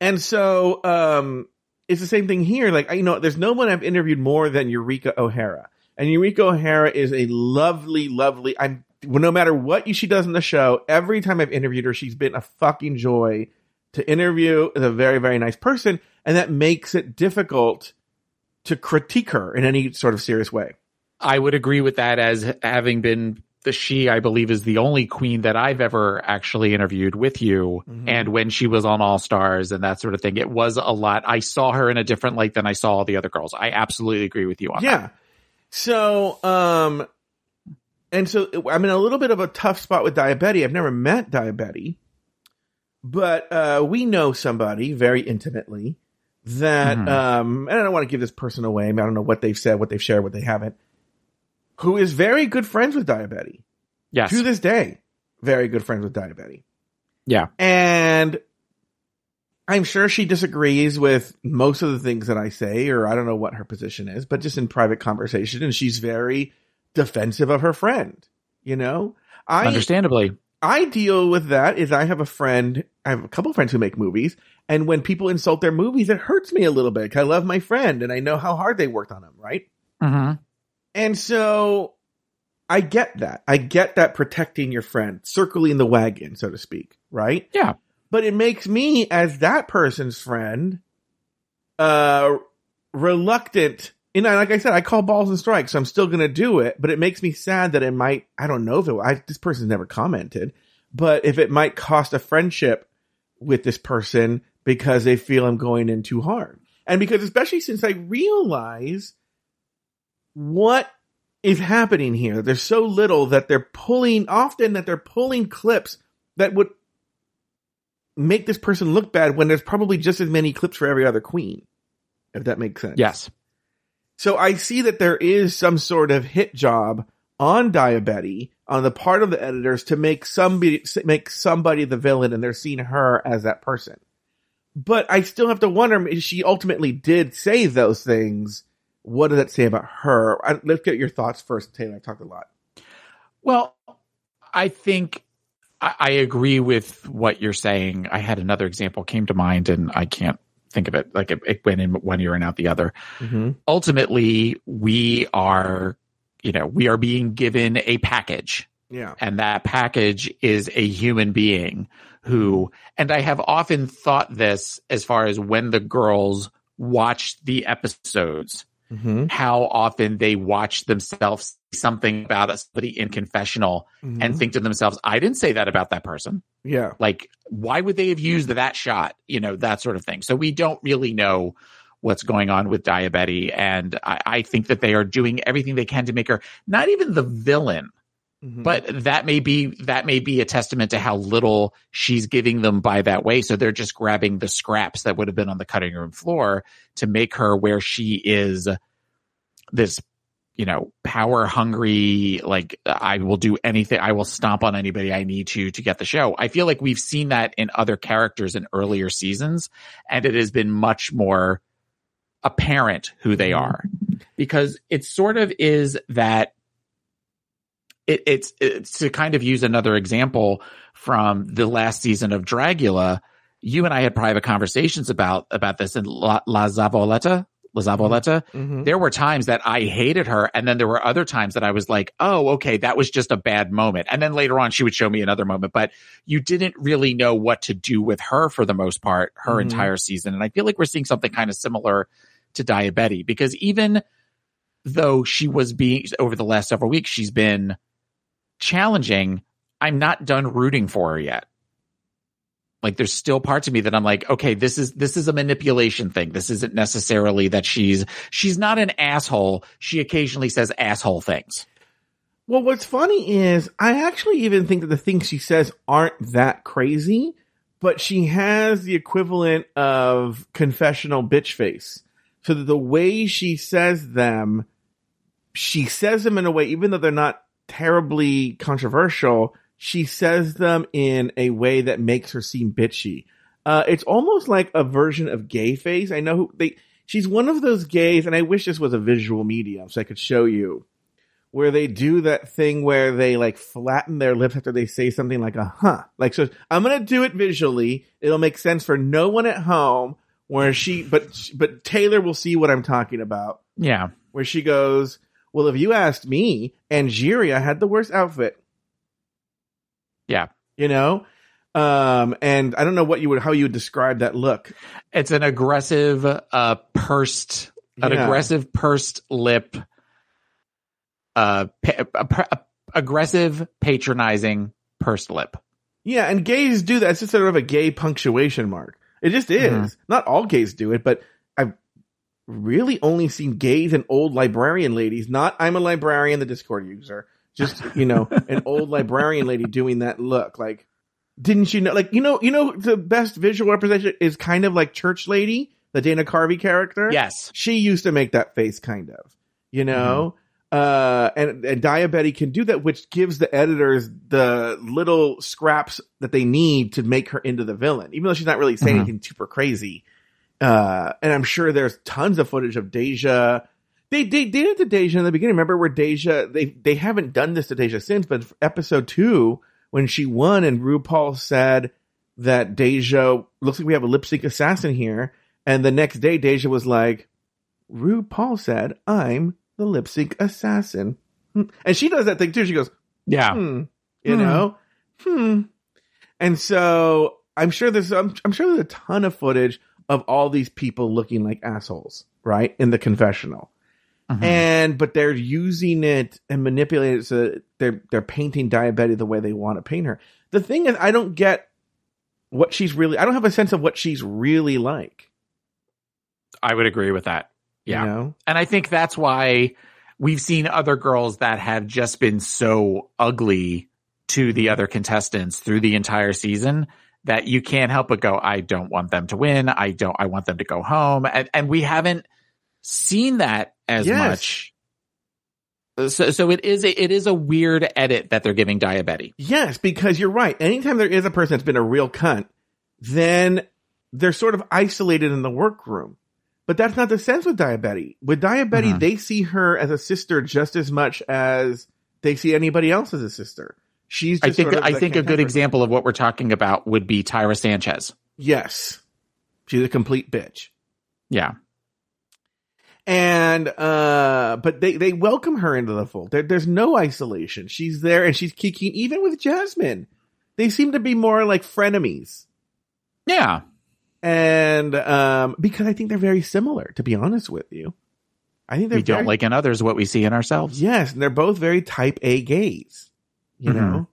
And so, um, it's the same thing here. Like, I- you know, there's no one I've interviewed more than Eureka O'Hara. And Eureka O'Hara is a lovely, lovely, I'm, well, no matter what she does in the show, every time I've interviewed her, she's been a fucking joy to interview is a very, very nice person. And that makes it difficult to critique her in any sort of serious way. I would agree with that as having been the she, I believe, is the only queen that I've ever actually interviewed with you. Mhm. And when she was on All Stars and that sort of thing, it was a lot. I saw her in a different light than I saw all the other girls. I absolutely agree with you on that. Yeah. So, um, and so I'm in a little bit of a tough spot with Diabetes. I've never met Diabetes, but uh, we know somebody very intimately that, Mhm. um, and I don't want to give this person away. I, mean, I don't know what they've said, what they've shared, what they haven't. Who is very good friends with Diabetes Yes. to this day? Very good friends with Diabetes. Yeah. And I'm sure she disagrees with most of the things that I say, or I don't know what her position is, but just in private conversation, and she's very defensive of her friend. You know, I Understandably. I deal with that is I have a friend, I have a couple of friends who make movies, and when people insult their movies, it hurts me a little bit. 'cause I love my friend and I know how hard they worked on them, right? hmm And so I get that. I get that protecting your friend, circling the wagon, so to speak, right? Yeah. But it makes me, as that person's friend, uh, reluctant. You know, like I said, I call balls and strikes, so I'm still gonna do it. But it makes me sad that it might. I don't know if it. I, this person's never commented, but if it might cost a friendship with this person because they feel I'm going in too hard, and because especially since I realize what is happening here. There's so little that they're pulling. Often that they're pulling clips that would make this person look bad when there's probably just as many clips for every other queen. If that makes sense. Yes. So I see that there is some sort of hit job on Diabetes on the part of the editors to make somebody make somebody the villain, and they're seeing her as that person. But I still have to wonder if she ultimately did say those things. What does that say about her? I, let's get your thoughts first, Taylor. I talked a lot. Well, I think I agree with what you're saying. I had another example came to mind, and I can't think of it. Like it, it went in one ear and out the other. Mm-hmm. Ultimately, we are, you know, we are being given a package, Yeah. and that package is a human being who. And I have often thought this as far as when the girls watched the episodes Mm-hmm. how often they watch themselves something about a somebody in confessional and think to themselves, I didn't say that about that person. yeah. Like, why would they have used that shot? You know, that sort of thing. So we don't really know what's going on with Diabetes. And I, I think that they are doing everything they can to make her not even the villain, Mhm. but that may be that may be a testament to how little she's giving them by that way. So they're just grabbing the scraps that would have been on the cutting room floor to make her where she is this, you know, power hungry, like I will do anything, I will stomp on anybody I need to to get the show. I feel like we've seen that in other characters in earlier seasons, and it has been much more apparent who they are because it sort of is that it, it's it's to kind of use another example from the last season of Dragula. You and I had private conversations about about this in La, La Zavaleta. La Zavaleta. Mhm. There were times that I hated her, and then there were other times that I was like, "Oh, okay, that was just a bad moment." And then later on, she would show me another moment, but you didn't really know what to do with her for the most part, her Mhm. entire season. And I feel like we're seeing something kind of similar to Diabetes because even though she was being over the last several weeks, she's been challenging. I'm not done rooting for her yet. Like there's still parts of me that I'm like, okay, this is this is a manipulation thing. This isn't necessarily that she's she's not an asshole. She occasionally says asshole things. Well, what's funny is I actually even think that the things she says aren't that crazy, but she has the equivalent of confessional bitch face. So that the way she says them, she says them in a way, even though they're not terribly controversial, she says them in a way that makes her seem bitchy. Uh, it's almost like a version of gay face. I know who they, she's one of those gays, and I wish this was a visual medium so I could show you where they do that thing where they like flatten their lips after they say something like a huh. Like so I'm going to do it visually. It'll make sense for no one at home where she but but Taylor will see what I'm talking about. Yeah. Where she goes, "Well, if you asked me, Angeria had the worst outfit." Yeah. You know? Um and I don't know what you would how you would describe that look. It's an aggressive, uh, pursed, an Yeah. aggressive pursed lip, uh, pa- a- a- aggressive, patronizing pursed lip. Yeah, and gays do that. It's just sort of a gay punctuation mark. It just is. Mhm. Not all gays do it, but I've really only seen gays and old librarian ladies. Not I'm a librarian, the Discord user. Just you know, an [LAUGHS] old librarian lady doing that look. Like, didn't you know? Like, you know, you know, the best visual representation is kind of like Church Lady, the Dana Carvey character. Yes. she used to make that face, kind of. You know. Uh, and, and Diabetes can do that, which gives the editors the little scraps that they need to make her into the villain, even though she's not really saying Mhm. anything super crazy. Uh, and I'm sure there's tons of footage of Deja. They, they did it to Deja in the beginning. Remember where Deja, they, they haven't done this to Deja since, but episode two, when she won and RuPaul said that Deja, looks like we have a lip sync assassin here. And the next day, Deja was like, RuPaul said, I'm the lip sync assassin. Hmm. And she does that thing too. She goes, Yeah. hmm, you Hmm. know, hmm. And so I'm sure there's, I'm, I'm sure there's a ton of footage of all these people looking like assholes, right? In the confessional. Mhm. And, but they're using it and manipulating it so they're, they're painting diabetes the way they want to paint her. The thing is, I don't get what she's really, I don't have a sense of what she's really like. I would agree with that. Yeah. You know? And I think that's why we've seen other girls that have just been so ugly to the other contestants through the entire season that you can't help but go, I don't want them to win. I don't, I want them to go home. And, and we haven't seen that as Yes. much. So, so it is a, it is a weird edit that they're giving Daya Betty. Yes, because you're right. Anytime there is a person that's been a real cunt, then they're sort of isolated in the workroom. But that's not the sense with Daya Betty. With Daya Betty, Mhm. they see her as a sister just as much as they see anybody else as a sister. She's just I think, sort of I think a good example of what we're talking about would be Tyra Sanchez. Yes. She's a complete bitch. Yeah. And uh but they they welcome her into the fold. There, there's no isolation. She's there and she's kicking even with Jasmine. They seem to be more like frenemies. Yeah. and um because I think they're very similar. To be honest with you, I think they're We don't very- like in others what we see in ourselves. Yes, and they're both very type A gays. You Mhm.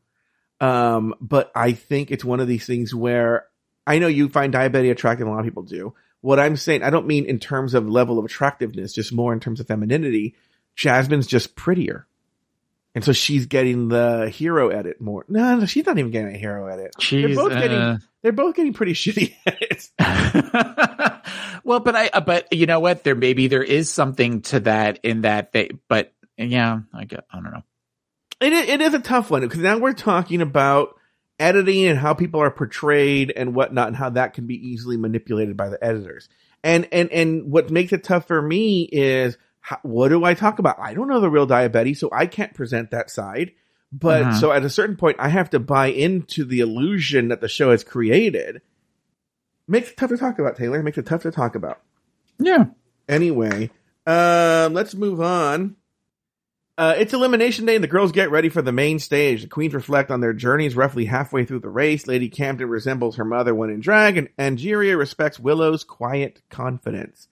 know, um, but I think it's one of these things where I know you find diabetes attractive. A lot of people do. What I'm saying, I don't mean in terms of level of attractiveness, just more in terms of femininity. Jasmine's just prettier. And so she's getting the hero edit more. No, no, she's not even getting a hero edit. She's, they're both uh, getting they're both getting pretty [LAUGHS] shitty edits. [LAUGHS] well, but I, uh, but you know what? There maybe there is something to that in that they, but yeah, I get, I don't know. It is, it is a tough one because now we're talking about editing and how people are portrayed and whatnot and how that can be easily manipulated by the editors. And, and, and what makes it tough for me is how, what do I talk about? I don't know the real diabetes, so I can't present that side. But Mhm. so at a certain point, I have to buy into the illusion that the show has created. Makes it tough to talk about, Taylor. Makes it tough to talk about. Yeah. Anyway, um, let's move on. Uh, it's elimination day and the girls get ready for the main stage. The queens reflect on their journeys roughly halfway through the race. Lady Camden resembles her mother when in drag and Angeria respects Willow's quiet confidence.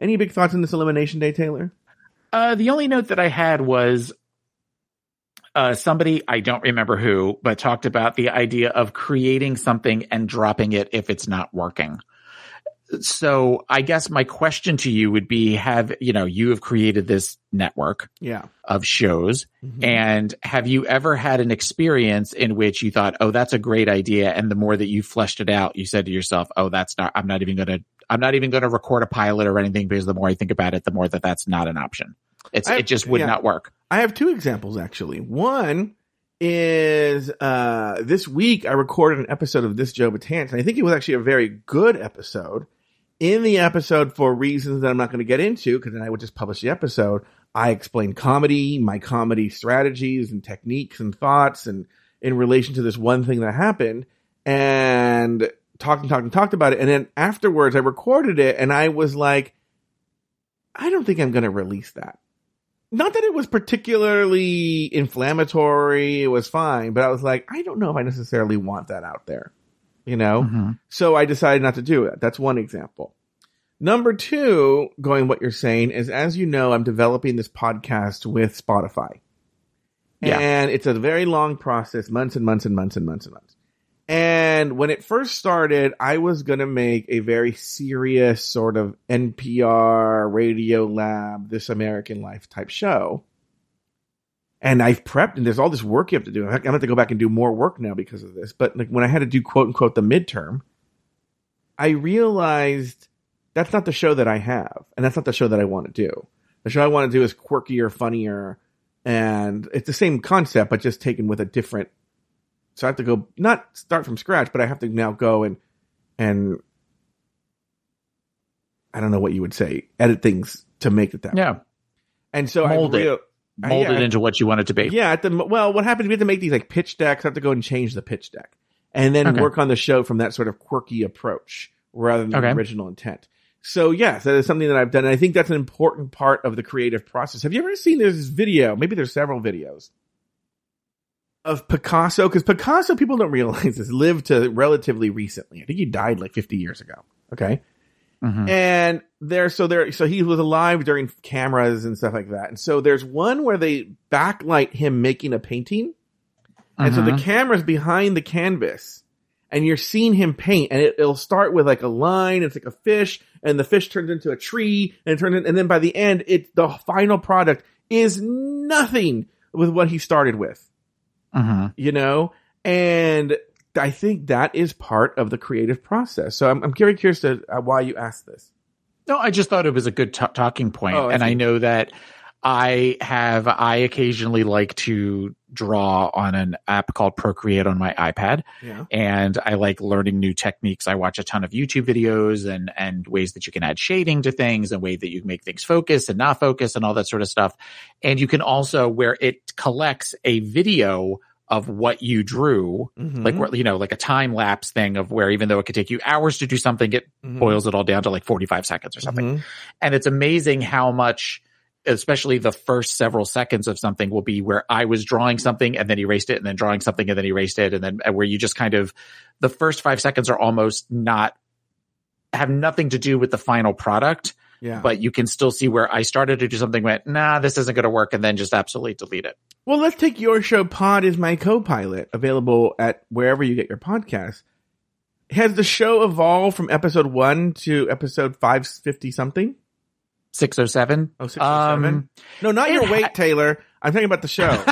Any big thoughts on this elimination day, Taylor? Uh, the only note that I had was uh, somebody, I don't remember who, but talked about the idea of creating something and dropping it if it's not working. So I guess my question to you would be, have, you know, you have created this network Yeah. of shows and have you ever had an experience in which you thought, oh, that's a great idea. And the more that you fleshed it out, you said to yourself, oh, that's not, I'm not even going to, I'm not even going to record a pilot or anything because the more I think about it, the more that that's not an option. It's, I- it just would yeah. not work. I have two examples actually. One is uh this week I recorded an episode of This Joe Betance, and I think it was actually a very good episode. In the episode, for reasons that I'm not going to get into, because then I would just publish the episode, I explain comedy, my comedy strategies and techniques and thoughts, and in relation to this one thing that happened, and talked and talked and talked about it. And then afterwards, I recorded it, and I was like, I don't think I'm going to release that not that it was particularly inflammatory, it was fine, but I was like, I don't know if I necessarily want that out there, you know? Mhm. So I decided not to do it. That's one example. Number two, going what you're saying is, as you know, I'm developing this podcast with Spotify. Yeah. And it's a very long process, months and months and months and months and months. And when it first started, I was going to make a very serious sort of NPR, Radio Lab, This American Life type show. And I've prepped and there's all this work you have to do. I'm going to have to go back and do more work now because of this. But like when I had to do quote unquote the midterm, I realized that's not the show that I have. And that's not the show that I want to do. The show I want to do is quirkier, funnier, and it's the same concept, but just taken with a different so I have to go not start from scratch, but I have to now go and and I don't know what you would say, edit things to make it that way. Yeah. And so Mold I real, Mold yeah, it into what you want it to be. yeah. At the well, what happens? We have to make these like pitch decks. I have to go and change the pitch deck, and then Okay. work on the show from that sort of quirky approach rather than Okay. the original intent. So yes, that is something that I've done, and I think that's an important part of the creative process. Have you ever seen there's this video? Maybe there's several videos of Picasso because Picasso, people don't realize this, lived to relatively recently. I think he died like 50 years ago. Okay. Mhm. And there, so there, so he was alive during cameras and stuff like that. And so there's one where they backlight him making a painting. And so the Mhm. camera's behind the canvas and you're seeing him paint and it, it'll start with like a line. It's like a fish and the fish turns into a tree and it turns in, and then by the end, it, the final product is nothing with what he started with Mhm. you know and i think that is part of the creative process so i'm, I'm very curious to uh, why you asked this No, I just thought it was a good t- talking point. Oh, I and I know that I have, I occasionally like to draw on an app called Procreate on my iPad. yeah and I like learning new techniques. I watch a ton of YouTube videos and and ways that you can add shading to things and way that you can make things focus and not focus and all that sort of stuff. And you can also where it collects a video of what you drew, Mhm. like you know, like a time lapse thing of where even though it could take you hours to do something, it Mhm. boils it all down to like 45 seconds or something. Mhm. And it's amazing how much, especially the first several seconds of something will be where I was drawing something and then erased it and then drawing something and then erased it. And then where you just kind of, the first five seconds are almost not, have nothing to do with the final product, yeah but you can still see where I started to do something, went, nah, this isn't going to work. And then just absolutely delete it. well let's take your show pod is my co-pilot available at wherever you get your podcasts has the show evolved from episode one to episode 550 something 607. oh 607 Um, no not your ha- weight taylor i'm talking about the show [LAUGHS]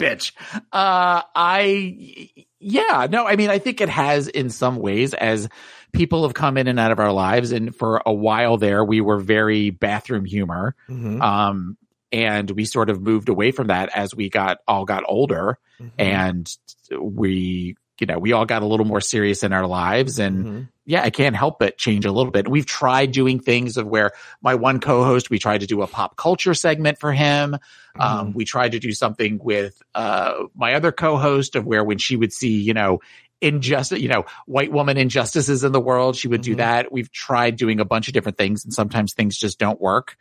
bitch. Uh, I, yeah, no, I mean, I think it has in some ways as people have come in and out of our lives. And for a while there, we were very bathroom humor. Mhm. Um, and we sort of moved away from that as we got all got older Mhm. and we, you know, we all got a little more serious in our lives and Mhm. yeah, I can't help but change a little bit. We've tried doing things of where my one co-host, we tried to do a pop culture segment for him. Um, we tried to do something with, uh, my other co-host of where when she would see, you know, injustice, you know, white woman injustices in the world, she would do Mhm. that. We've tried doing a bunch of different things and sometimes things just don't work.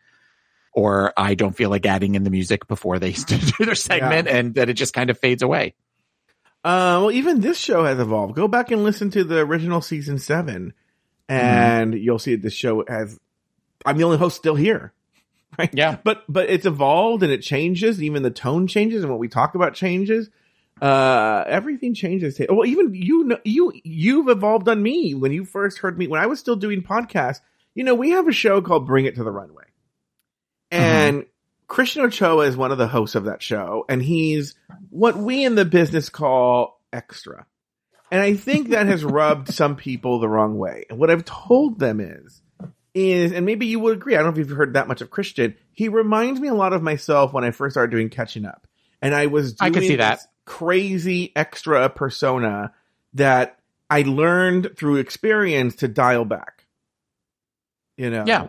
Or I don't feel like adding in the music before they [LAUGHS] do their segment and that it just kind of fades away. Uh, well, even this show has evolved. Go back and listen to the original season seven, and you'll see this show has. I'm the only host still here, right? Yeah. But but it's evolved and it changes. Even the tone changes and what we talk about changes. Uh, everything changes. Well, even you know you you've evolved on me when you first heard me when I was still doing podcasts. You know, we have a show called Bring It to the Runway, and Christian Ochoa is one of the hosts of that show, and he's what we in the business call extra. And I think that has [LAUGHS] rubbed some people the wrong way. And what I've told them is, is, and maybe you would agree, I don't know if you've heard that much of Christian. He reminds me a lot of myself when I first started doing catching up. And I was doing I can see that. Crazy extra persona that I learned through experience to dial back. You know? Yeah.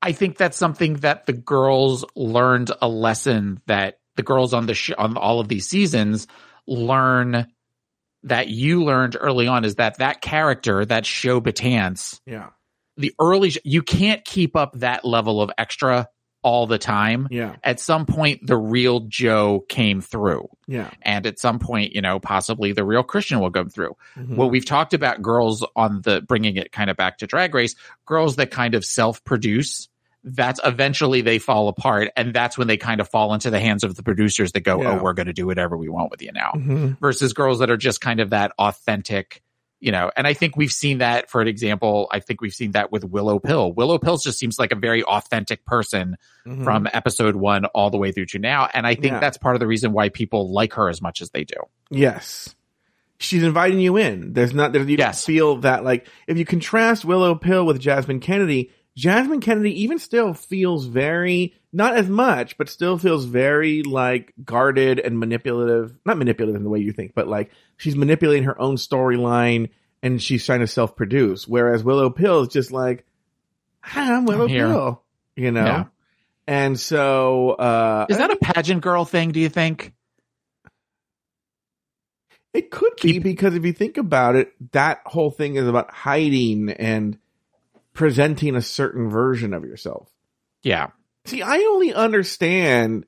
I think that's something that the girls learned a lesson that the girls on the sh- on all of these seasons learn that you learned early on is that that character, that show Betance, Yeah. the early you can't keep up that level of extra all the time. Yeah. At some point, the real Joe came through, Yeah. and at some point, you know, possibly the real Christian will come through. Mhm. Well, we've talked about girls on the bringing it kind of back to drag race, girls that kind of self produce. That's eventually they fall apart, and that's when they kind of fall into the hands of the producers that go, Yeah. "Oh, we're going to do whatever we want with you now." Mhm. Versus girls that are just kind of that authentic, you know. And I think we've seen that, for an example, I think we've seen that with Willow Pill. Willow Pill just seems like a very authentic person Mhm. from episode one all the way through to now, and I think Yeah. that's part of the reason why people like her as much as they do. Yes. She's inviting you in. There's not, there, you Yes. don't feel that like, if you contrast Willow Pill with Jasmine Kennedy, Jasmine Kennedy even still feels very, not as much, but still feels very like guarded and manipulative. Not manipulative in the way you think, but like she's manipulating her own storyline and she's trying to self produce. Whereas Willow Pill is just like, I'm Willow here. Pill, you know? Yeah. And so, uh, Is that a pageant girl thing? Do you think? It could be because if you think about it, that whole thing is about hiding and presenting a certain version of yourself. Yeah. See, I only understand,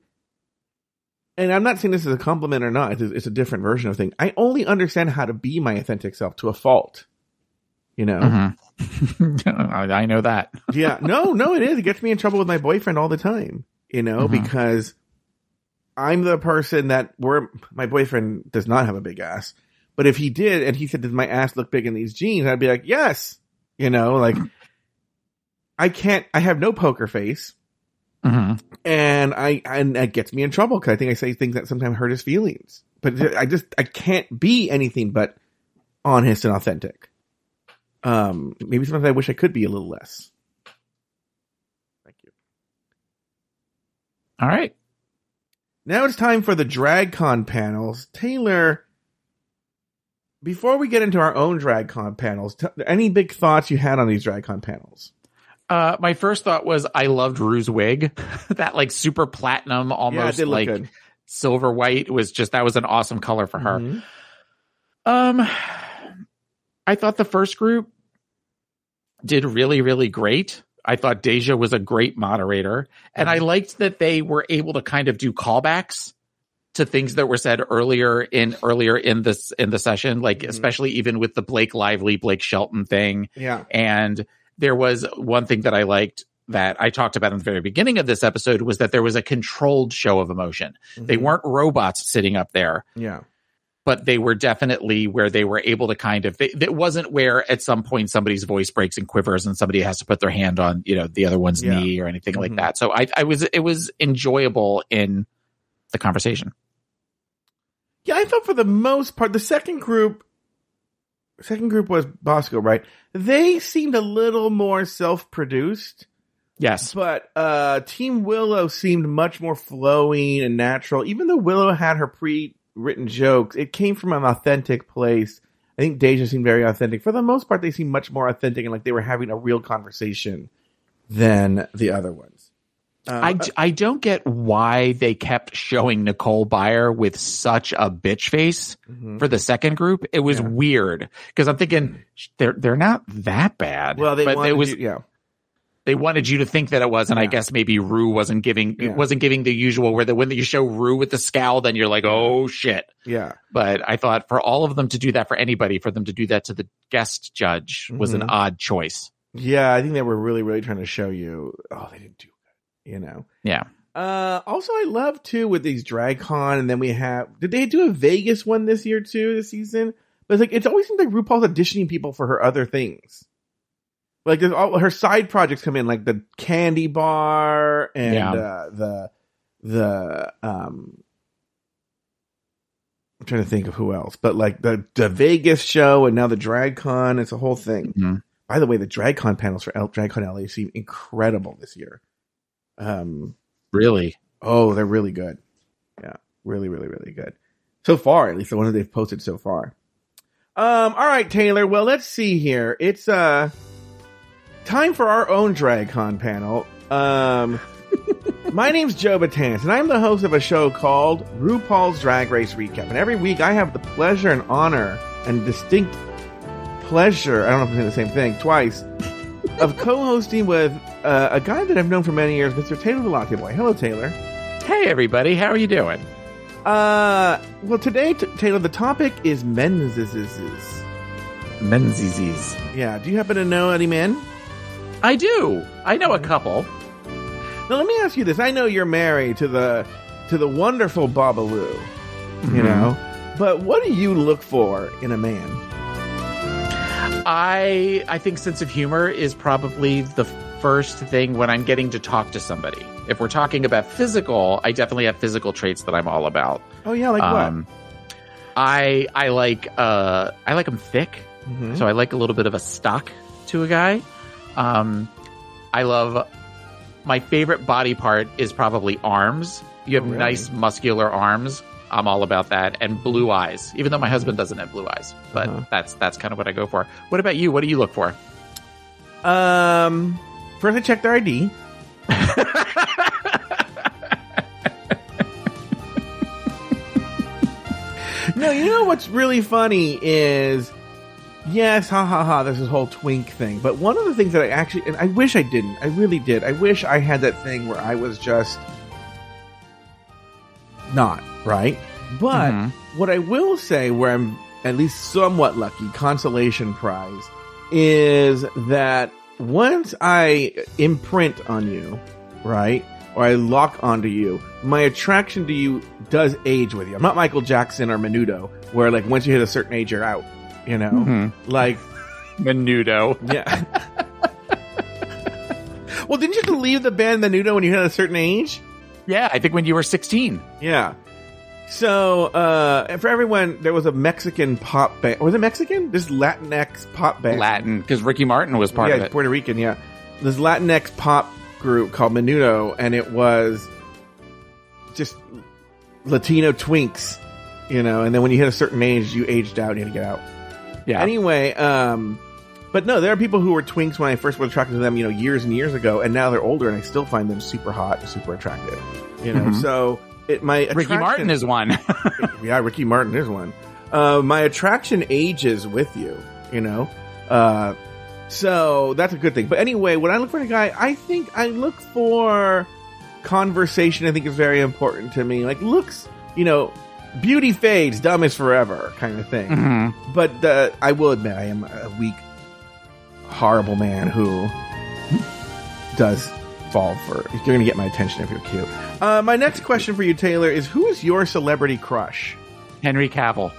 and I'm not saying this is a compliment or not. It's a, it's a different version of thing. I only understand how to be my authentic self to a fault. You know? Mhm. [LAUGHS] I know that. [LAUGHS] yeah. No, no, it is. It gets me in trouble with my boyfriend all the time. You know, Mhm. because I'm the person that where my boyfriend does not have a big ass. But if he did and he said, Does my ass look big in these jeans? I'd be like, Yes. You know, like I can't I have no poker face. hmm And I and that gets me in trouble because I think I say things that sometimes hurt his feelings. But I just I can't be anything but honest and authentic. Um maybe sometimes I wish I could be a little less. Thank you. All right. Now it's time for the DragCon panels. Taylor, before we get into our own DragCon panels, t- any big thoughts you had on these DragCon panels? Uh, my first thought was I loved Rue's wig. [LAUGHS] that like super platinum, almost look like good. silver white was just that was an awesome color for her. Mhm. Um, I thought the first group did really, really great. I thought Deja was a great moderator, and I liked that they were able to kind of do callbacks to things that were said earlier in earlier in this in the session, like Mhm. especially even with the Blake Lively, Blake Shelton thing. Yeah. And there was one thing that I liked that I talked about in the very beginning of this episode was that there was a controlled show of emotion. They Mhm. weren't robots sitting up there Yeah. but they were definitely where they were able to kind of they, it wasn't where at some point somebody's voice breaks and quivers and somebody has to put their hand on you know the other one's Yeah. knee or anything like Mhm. that so i i was it was enjoyable in the conversation Yeah, I thought for the most part, the second group, second group was Bosco, right? They seemed a little more self-produced, yes but uh Team Willow seemed much more flowing and natural. Even though Willow had her pre-written jokes, it came from an authentic place. I think Deja seemed very authentic. For the most part, they seemed much more authentic and like they were having a real conversation than the other ones. Uh, I, I don't get why they kept showing Nicole Byer with such a bitch face mhm. for the second group. It was Yeah. weird because I'm thinking they're they're not that bad. well, they but wanted it was you- yeah. they wanted you to think that it was, and I guess maybe Rue wasn't giving Yeah. wasn't giving the usual where the when you show Rue with the scowl, then you're like, oh shit. Yeah. But I thought for all of them to do that for anybody, for them to do that to the guest judge was an Mhm. odd choice. Yeah, I think they were really, really trying to show you. Oh, they didn't do you know. Yeah. Uh, also, I love too with these DragCon, and then we have. Did they do a Vegas one this year too? This season, but it's like it's always seems like RuPaul's auditioning people for her other things. Like there's all her side projects come in, like the candy bar and Yeah. uh, the the um. I'm trying to think of who else, but like the the Vegas show and now the DragCon, it's a whole thing. Mhm. By the way, the DragCon panels for L- DragCon LA seem incredible this year. Um, Really. oh, they're really good. Yeah, really, really, really good. So far, at least the ones they've posted so far. Um, all right, Taylor. Well, let's see here. It's uh time for our own DragCon panel. Um, [LAUGHS] my name's Joe Betance, and I'm the host of a show called RuPaul's Drag Race Recap. And every week, I have the pleasure and honor and distinct pleasure. I don't know if I'm saying the same thing twice. [LAUGHS] of co-hosting with uh, a guy that I've known for many years, Mr. Taylor the Latte Boy. Hello, Taylor. Hey everybody, how are you doing? Uh, well, today, t- Taylor, the topic is men's. Menzies. Yeah. Do you happen to know any men? I do. I know a couple. Now, let me ask you this. I know you're married to the to the wonderful Babalu, you Mhm. know, but what do you look for in a man? I I think sense of humor is probably the first thing when I'm getting to talk to somebody. If we're talking about physical, I definitely have physical traits that I'm all about. Oh yeah, like um, I I like uh I like them thick, what? Mhm. so I like a little bit of a stock to a guy. Um, I love my favorite body part is probably arms. You have Oh, really? nice muscular arms. I'm all about that, and blue eyes. Even though my husband doesn't have blue eyes, but Uh-huh. that's that's kind of what I go for. What about you? What do you look for? Um, First, I checked their ID. no, you know what's really funny is yes, ha ha ha, there's this whole twink thing. But one of the things that I actually, and I wish I didn't, I really did. I wish I had that thing where I was just not, right? But mm-hmm. what I will say, where I'm at least somewhat lucky, consolation prize, is that once I imprint on you, right? Or I lock onto you, my attraction to you does age with you. I'm not Michael Jackson or Menudo, where like once you hit a certain age, you're out. You know, Mhm. like [LAUGHS] Menudo. yeah. [LAUGHS] well, didn't you have to leave the band Menudo when you hit a certain age? Yeah, I think when you were 16. Yeah. So, uh, for everyone, there was a Mexican pop band. Was it Mexican? This Latinx pop band. Latin, because Ricky Martin was part yeah, of it. Yeah, Puerto Rican, yeah. This Latinx pop group called Menudo, and it was just Latino twinks, you know, and then when you hit a certain age, you aged out and you had to get out. Yeah. Anyway, um, but no, there are people who were twinks when I first was attracted to them, you know, years and years ago, and now they're older, and I still find them super hot and super attractive. You know, Mhm. so it my Ricky Martin is one. [LAUGHS] yeah, Ricky Martin is one. Uh, my attraction ages with you, you know. Uh, so that's a good thing. But anyway, when I look for a guy, I think I look for conversation. I think is very important to me. Like looks, you know, beauty fades, dumb is forever, kind of thing. Mhm. But uh, I will admit, I am a weak, horrible man who does fall for. You're going to get my attention if you're cute. Uh, my next question for you, Taylor, is who is your celebrity crush? Henry Cavill.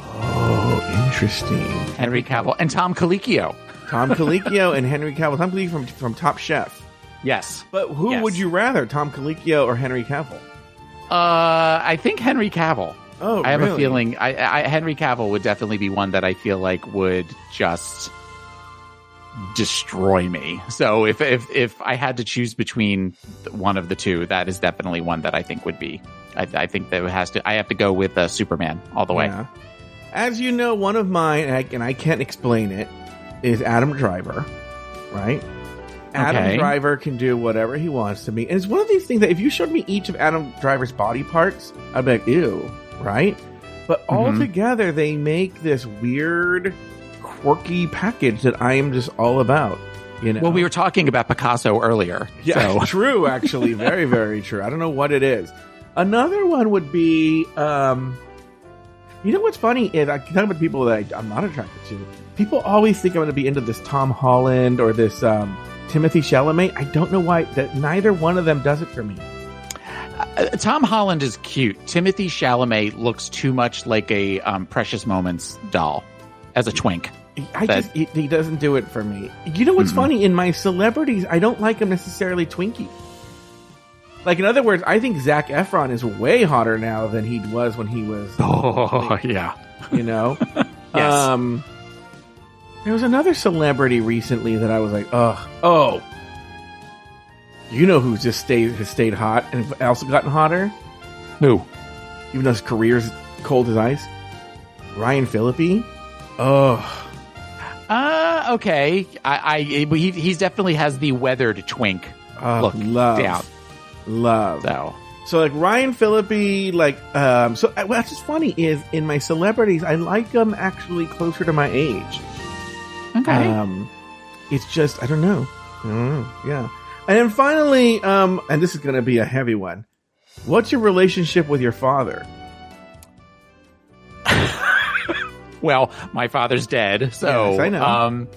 Oh, interesting. Henry Cavill. And Tom Colicchio. Tom Colicchio and Henry Cavill. Tom Colicchio from from Top Chef. Yes. But who Yes. would you rather, Tom Colicchio or Henry Cavill? Uh, I think Henry Cavill. Oh, I have a feeling I, I, Henry Cavill would definitely be one that I feel like would just destroy me. So if if if I had to choose between one of the two, that is definitely one that I think would be. I, I think that it has to. I have to go with uh, Superman all the way. Yeah. As you know, one of mine, and I, and I can't explain it, is Adam Driver, right? Adam Okay. Driver can do whatever he wants to me. And it's one of these things that if you showed me each of Adam Driver's body parts, I'd be like, ew, right? But all Mhm. together, they make this weird, quirky package that I am just all about. You know? Well, we were talking about Picasso earlier. Yeah, So [LAUGHS] true. Actually, [LAUGHS] very, very true. I don't know what it is. Another one would be, um, you know, what's funny is I can talk about people that I, I'm not attracted to. People always think I'm going to be into this Tom Holland or this um, Timothée Chalamet. I don't know why that neither one of them does it for me. Uh, Tom Holland is cute. Timothée Chalamet looks too much like a um, Precious Moments doll as a twink. I That- just he, he doesn't do it for me. You know what's Mhm. funny? In my celebrities, I don't like him necessarily Twinkie. Like in other words, I think Zac Efron is way hotter now than he was when he was [LAUGHS] Oh yeah. you know. [LAUGHS] Yes. Um, there was another celebrity recently that I was like, oh, oh. You know who just stayed has stayed hot and also gotten hotter, Who? even though his career's cold as ice. Ryan Phillippe. Oh, okay. I, I he he's definitely has the weathered twink. oh Look, love, down. love. So So like Ryan Phillippe, like um, so uh, what's just funny is in my celebrities, I like them actually closer to my age. okay. Um, it's just I don't know. I don't know. Yeah. And then finally, um, and this is going to be a heavy one. What's your relationship with your father? Well, my father's dead, so Yes, I know. um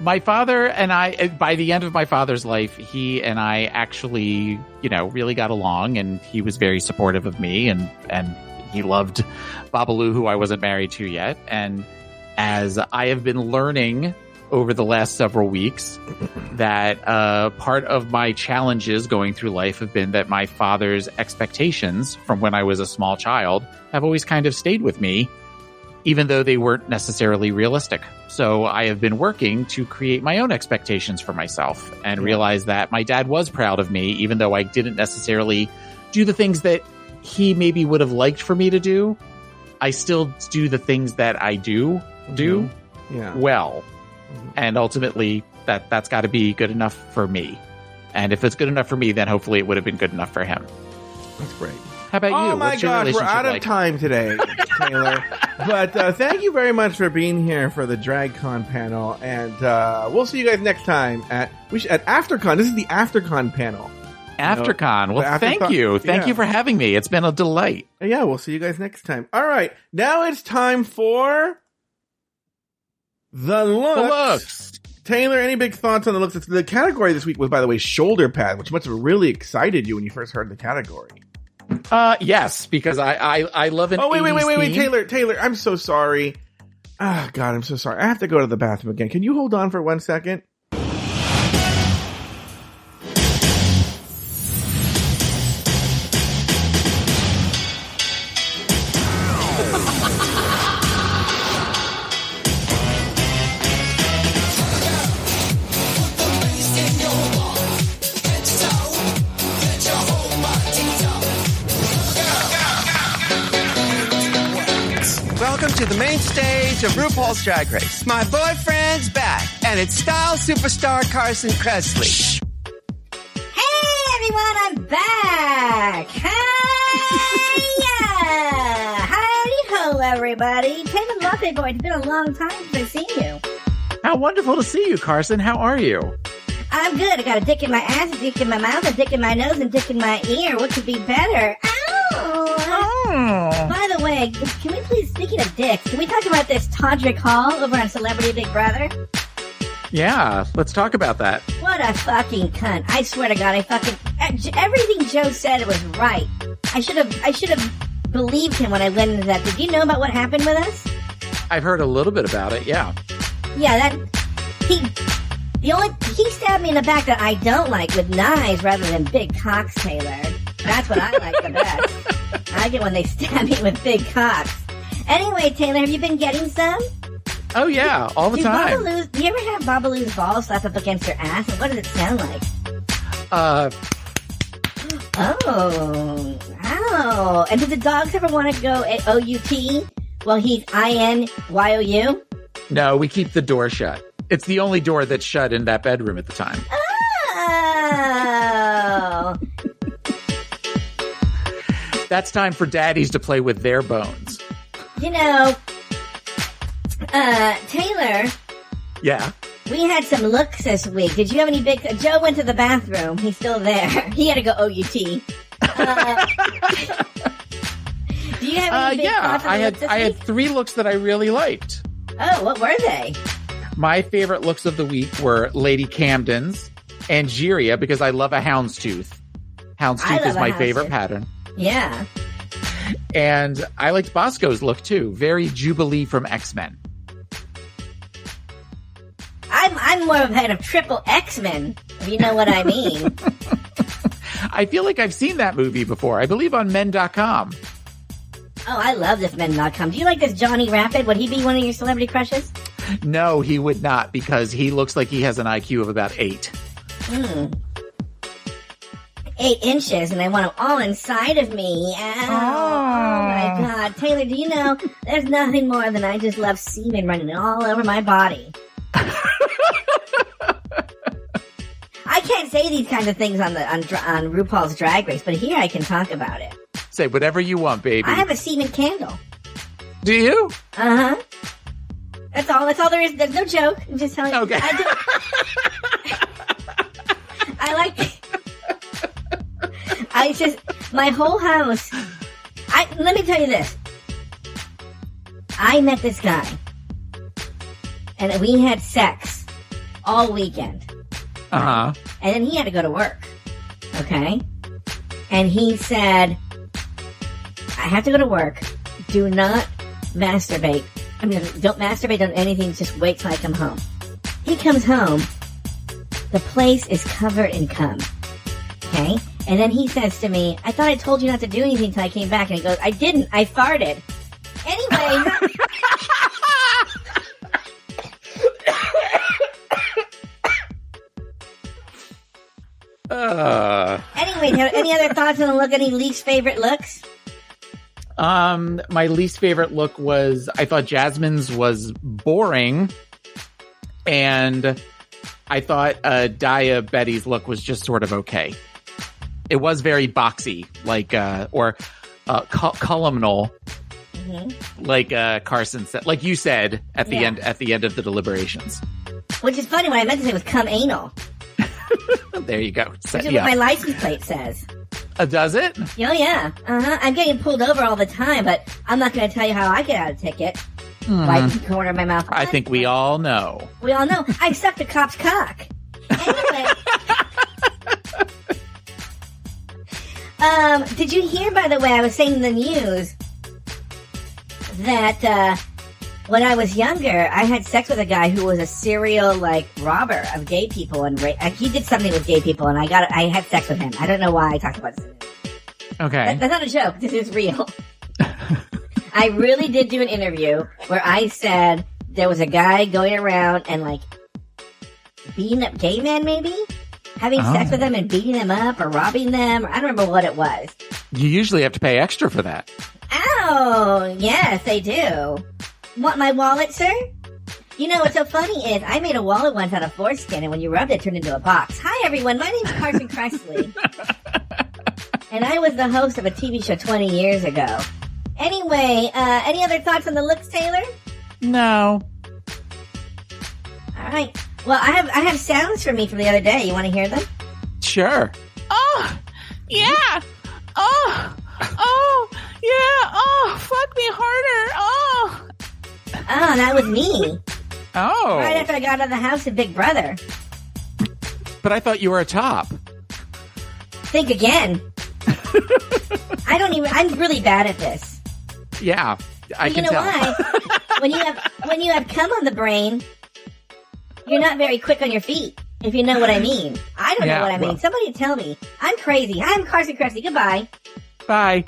my father and I by the end of my father's life, he and I actually, you know, really got along and he was very supportive of me and and he loved Babalu who I wasn't married to yet and as I have been learning over the last several weeks [LAUGHS] that uh, part of my challenges going through life have been that my father's expectations from when I was a small child have always kind of stayed with me, even though they weren't necessarily realistic. So I have been working to create my own expectations for myself and Yeah. realize that my dad was proud of me, even though I didn't necessarily do the things that he maybe would have liked for me to do. I still do the things that I do do Yeah. well Mhm. and ultimately that that's got to be good enough for me and if it's good enough for me then hopefully it would have been good enough for him That's great. How about Oh you? my What's your gosh, we're out of like? time today, [LAUGHS] Taylor. but uh, thank you very much for being here for the DragCon panel, and uh, we'll see you guys next time at we should, at AfterCon. This is the AfterCon panel. AfterCon. Well, after thank you. Thank yeah. you for having me. It's been a delight. Yeah, we'll see you guys next time. All right, now it's time for the looks. The looks. Taylor, any big thoughts on the looks? The category this week was, by the way, shoulder pad, which must have really excited you when you first heard the category. Uh, yes, because I I, I love an. Oh wait, wait, 80s wait, wait, wait. Taylor, Taylor, I'm so sorry. Ah, God, I'm so sorry. I have to go to the bathroom again. Can you hold on for one second? Main stage of RuPaul's Drag Race. My boyfriend's back, and it's style superstar Carson Kressley. Hey everyone, I'm back! Hiya! Howdy ho, everybody! Taylor Latte Boy, it's been a long time since I've seen you. How wonderful to see you, Carson. How are you? I'm good. I got a dick in my ass, a dick in my mouth, a dick in my nose, and a dick in my ear. What could be better? Ow! Oh. Can we please, speaking of dicks, can we talk about this Todrick Hall over on Celebrity Big Brother? Yeah, let's talk about that. What a fucking cunt! I swear to God, I fucking uh, everything Joe said was right. I should have, I should have believed him when I went into that. Did you know about what happened with us? I've heard a little bit about it. Yeah. Yeah, that he, the only he stabbed me in the back that I don't like with knives rather than big cocks, Taylor. That's what I like the best. [LAUGHS] I get when they stab me with big cocks. Anyway, Taylor, have you been getting some? Oh yeah, all the Do time. Do you ever have Babaloo's balls slap up against your ass? And what does it sound like? Uh, Oh, wow. And did the dogs ever want to go at O-U-T? Well, he's I-N-Y-O-U? no, we keep the door shut. It's the only door that's shut in that bedroom at the time. Oh. That's time for daddies to play with their bones. you know, uh, Taylor, Yeah. we had some looks this week. Did you have any big... Joe went to the bathroom. He's still there. [LAUGHS] He had to go O-U-T. Uh, [LAUGHS] do you have any Uh, big yeah, I had I had three looks that I really liked. Oh, what were they? My favorite looks of the week were Lady Camden's and Angeria because I love a houndstooth. Houndstooth is my houndstooth. favorite pattern. Yeah. And I liked Bosco's look too. Very Jubilee from X-Men. I'm I'm more of a of triple X Men, if you know what I mean. [LAUGHS] I feel like I've seen that movie before. I believe on men.com. oh, I love this men.com. Do you like this Johnny Rapid? Would he be one of your celebrity crushes? No, he would not because he looks like he has an IQ of about eight. Hmm. Eight inches, and I want them all inside of me. Ow. Oh my god. Taylor, do you know there's nothing more than I just love semen running all over my body? [LAUGHS] I can't say these kinds of things on the on, on RuPaul's Drag Race, but here I can talk about it. Say whatever you want, baby. I have a semen candle. Do you? Uh huh. That's all. That's all there is. There's no joke. I'm just telling you. Okay. I, [LAUGHS] I like. I just my whole house. I let me tell you this. I met this guy, and we had sex all weekend, Uh huh. and then he had to go to work. Okay, and he said, "I have to go to work. Do not masturbate. I mean, don't masturbate on anything. Just wait till I come home." He comes home. The place is covered in cum. Okay, and then he says to me, "I thought I told you not to do anything till I came back." And he goes, "I didn't. I farted." Anyway. Uh, Anyway, any other thoughts on the look? Any least favorite looks? um, my least favorite look was I thought Jasmine's was boring, and I thought uh, Daya Betty's look was just sort of okay. It was very boxy, like uh, or uh, col- columnal, like uh, Carson said, like you said at the Yeah. end at the end of the deliberations. Which is funny. What I meant to say was "come anal." [LAUGHS] There you go. So, Which is yeah. what my license plate says. Uh, does it? Oh yeah. Uh huh. I'm getting pulled over all the time, but I'm not going to tell you how I get out of a ticket. Right in the corner of my mouth. I think we all know. We all know. I sucked a cop's cock. [LAUGHS] Anyway. Um, did you hear, by the way, I was saying in the news that uh, when I was younger, I had sex with a guy who was a serial like robber of gay people, and ra- he did something with gay people, and I got I had sex with him. I don't know why I talked about this. Okay. That- that's not a joke. This is real. [LAUGHS] I really did do an interview where I said there was a guy going around and like beating up gay men, maybe having sex Oh. with them and beating them up or robbing them. I don't remember what it was. You usually have to pay extra for that. Oh, yes, they do. Want my wallet, sir? You know what's so funny is I made a wallet once out of foreskin, and when you rubbed it, it turned into a box. Hi, everyone. My name's Carson Kressley, [LAUGHS] and I was the host of a TV show 20 years ago. Anyway, uh, any other thoughts on the looks, Taylor? No. All right. Well, I have I have sounds for me from the other day. You want to hear them? Sure. Oh, yeah. Oh, oh, yeah. Oh, fuck me harder. Oh, Oh, that was me. Oh. Right after I got out of the house of Big Brother. But I thought you were a top. Think again. [LAUGHS] I don't even. I'm really bad at this. Yeah. I you can know tell. why? [LAUGHS] when you have when you have cum on the brain, you're not very quick on your feet. If you know what I mean. I don't Yeah, know what I mean. well- Somebody tell me. I'm crazy. I'm Carson Kressley. Goodbye. Bye.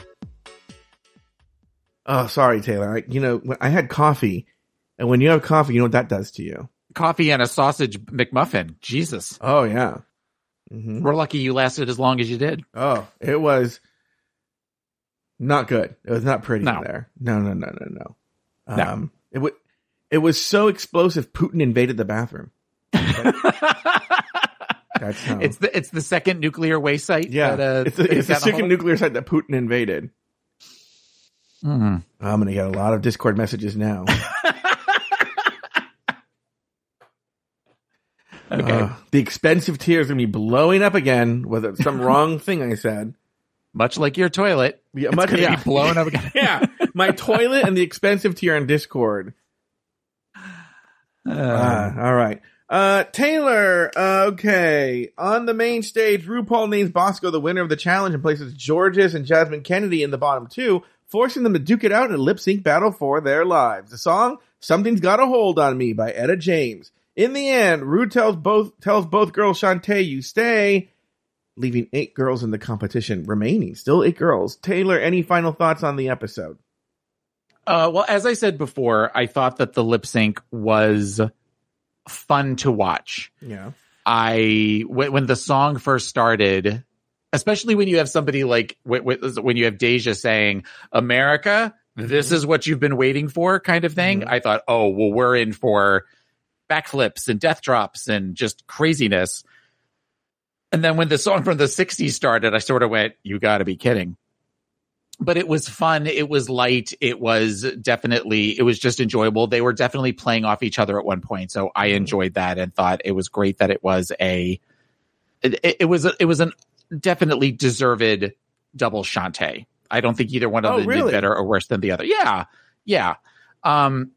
Oh, sorry, Taylor. I, you know, I had coffee, and when you have coffee, you know what that does to you. Coffee and a sausage McMuffin. Jesus. Oh yeah. hmm We're lucky you lasted as long as you did. Oh, it was not good. It was not pretty No. there. No, no, no, no, no. No. Um, it was it was so explosive. Putin invaded the bathroom. [LAUGHS] That's how. It's the it's the second nuclear waste site. yeah. that, uh, it's the, that it's the second nuclear site that Putin invaded. Mhm. I'm gonna get a lot of Discord messages now. [LAUGHS] Okay. Uh, the expensive tier is gonna be blowing up again with some [LAUGHS] wrong thing I said. Much like your toilet. Yeah, much- yeah. be blown up again. yeah, my toilet and the expensive tier on Discord. Uh, all right. Uh, Taylor, uh, okay. On the main stage, RuPaul names Bosco the winner of the challenge and places Jorgeous and Jasmine Kennedy in the bottom two, forcing them to duke it out in a lip sync battle for their lives. The song, Something's Got a Hold on Me by Etta James. In the end, Ru tells both, tells both girls, Shantay, you stay, leaving eight girls in the competition remaining. Still eight girls. Taylor, any final thoughts on the episode? Uh, well, as I said before, I thought that the lip sync was fun to watch. Yeah. I when, when the song first started, especially when you have somebody like wh- wh- when you have Deja saying "America, this is what you've been waiting for," kind of thing. Mhm. I thought, oh well, we're in for backflips and death drops and just craziness. And then when the song from the '60s started, I sort of went, "You got to be kidding." But it was fun. It was light. It was definitely, it was just enjoyable. They were definitely playing off each other at one point. So I enjoyed that and thought it was great that it was a, it, it- it was, a, it was an definitely deserved double Shantay. I don't think either one of Oh, them really? did better or worse than the other. Yeah. Yeah. Um,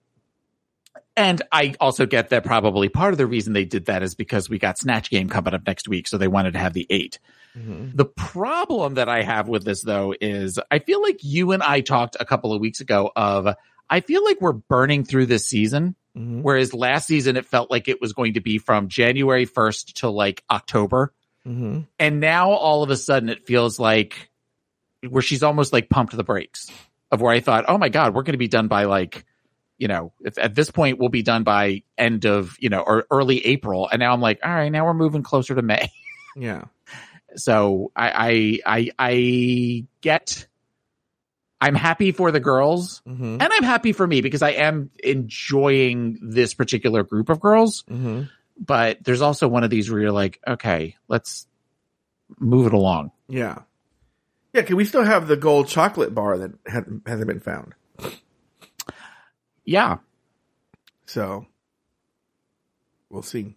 and I also get that probably part of the reason they did that is because we got Snatch Game coming up next week. So they wanted to have the eight. Mhm. The problem that I have with this though is I feel like you and I talked a couple of weeks ago of I feel like we're burning through this season. Mhm. Whereas last season it felt like it was going to be from January 1st to like October. Mhm. And now all of a sudden it feels like where she's almost like pumped the brakes of where I thought, oh my God, we're going to be done by like, you know, at this point we'll be done by end of, you know, or early April. And now I'm like, all right, now we're moving closer to May. Yeah. So I, I, I, I get, I'm happy for the girls Mhm. and I'm happy for me because I am enjoying this particular group of girls. Mhm. But there's also one of these where you're like, okay, let's move it along. Yeah. Yeah, can we still have the gold chocolate bar that hasn't been found? Yeah. So we'll see.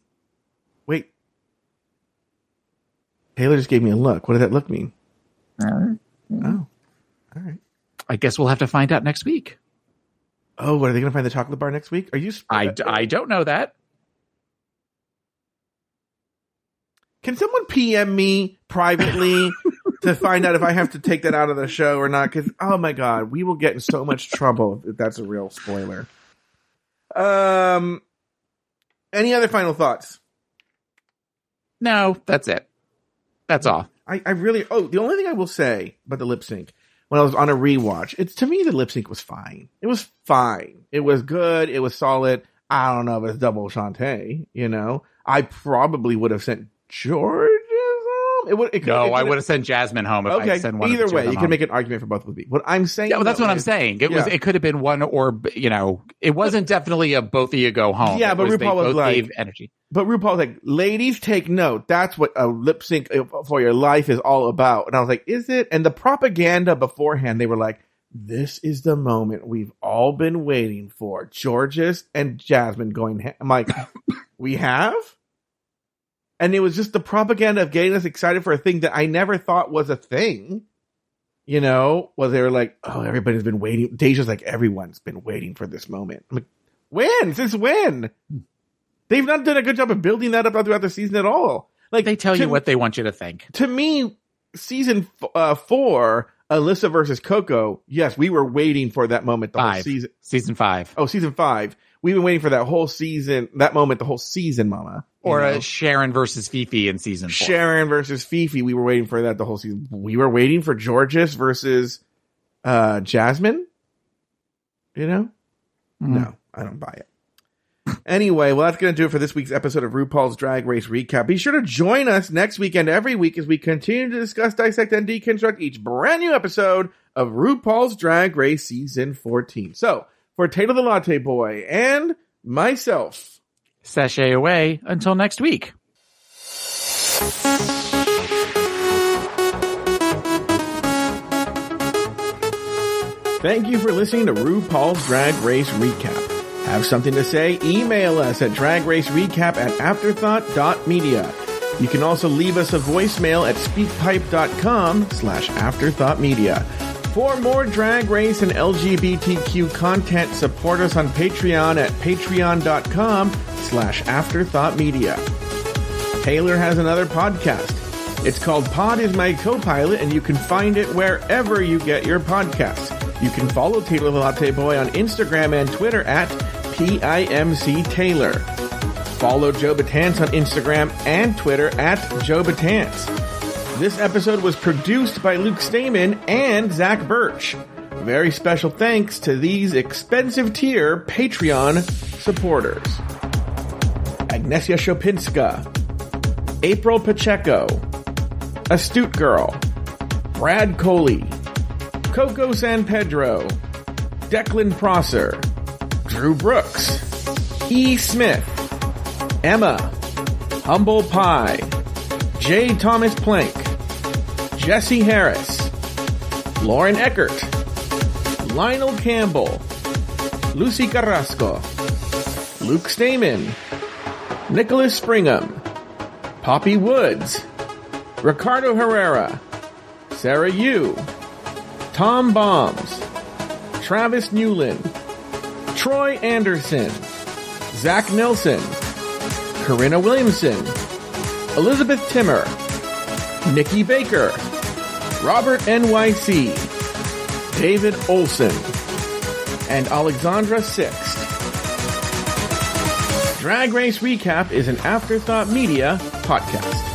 Wait. Taylor just gave me a look. What did that look mean? Oh. All right. I guess we'll have to find out next week. Oh, what are they going to find the chocolate bar next week? Are you? I, d- I don't know that. Can someone PM me privately to [LAUGHS] find out if I have to take that out of the show or not? Because oh my god, we will get in so much trouble if that's a real spoiler. Um, any other final thoughts? No, that's it. That's all. I, I really oh the only thing I will say about the lip sync when I was on a rewatch, it's to me the lip sync was fine. It was fine. It was good. It was solid. I don't know if it's double Shantay, you know. I probably would have sent Jorgeous home. It would. It could, No, it I would have sent Jasmine home if I Okay. sent one. Either way, you them can home. make an argument for both of me. What I'm saying, Yeah, well, that's what I'm saying. It was. It could have been one, or you know, it wasn't definitely a both of you go home. Yeah, but was, RuPaul was like- energy. But RuPaul was like, ladies, take note. That's what a lip sync uh, for your life is all about. And I was like, is it? And the propaganda beforehand, they were like, this is the moment we've all been waiting for. Jorgeous and Jasmine going. Ha-. I'm like, [LAUGHS] we have. And it was just the propaganda of getting us excited for a thing that I never thought was a thing. You know, well, they were like, oh, everybody's been waiting. Deja's like, everyone's been waiting for this moment. I'm like, when? Since when? They've not done a good job of building that up throughout the season at all. Like They tell to, you what they want you to think. to me, season f- uh, four, Alyssa versus Coco. Yes, we were waiting for that moment the whole Five. season. Season five, Oh, season five. We've been waiting for that whole season, that moment, the whole season, Mama. Or know? uh, Sharon versus Phi Phi in season four. Sharon versus Phi Phi. We were waiting for that the whole season. We were waiting for Jorgeous versus uh Jasmine. You know? Mm-hmm. No, I don't buy it. Anyway, well, that's going to do it for this week's episode of RuPaul's Drag Race Recap. Be sure to join us next weekend every week as we continue to discuss, dissect, and deconstruct each brand new episode of RuPaul's Drag Race Season 14. So, for Taylor the Latte Boy and myself, Sashay away until next week. Thank you for listening to RuPaul's Drag Race Recap. Have something to say? Email us at dragracerecap at afterthought.media. You can also leave us a voicemail at speakpipe.com slash afterthoughtmedia. For more drag race and LGBTQ content, support us on Patreon at patreon.com slash afterthoughtmedia. Taylor has another podcast. It's called Pod is My Co-Pilot, and you can find it wherever you get your podcasts. You can follow Taylor the Latte Boy on Instagram and Twitter at PIMC Taylor. Follow Joe Betance on Instagram and Twitter at Joe Betance. This episode was produced by Luke Stamen and Zach Birch. Very special thanks to these expensive tier Patreon supporters. Agnesia Shopinska, April Pacheco, Astute Girl, Brad Coley, Coco San Pedro, Declan Prosser, Drew Brooks, E. Smith, Emma, Humble Pie, J. Thomas Plank, Jesse Harris, Lauren Eckert, Lionel Campbell, Lucy Carrasco, Luke Stamen, Nicholas Springham, Poppy Woods, Ricardo Herrera, Sarah Yu, Tom Bombs, Travis Newland, Troy Anderson, Zach Nelson, Corinna Williamson, Elizabeth Timmer, Nikki Baker, Robert NYC, David Olson, and Alexandra Sixt. Drag Race Recap is an Afterthought Media podcast.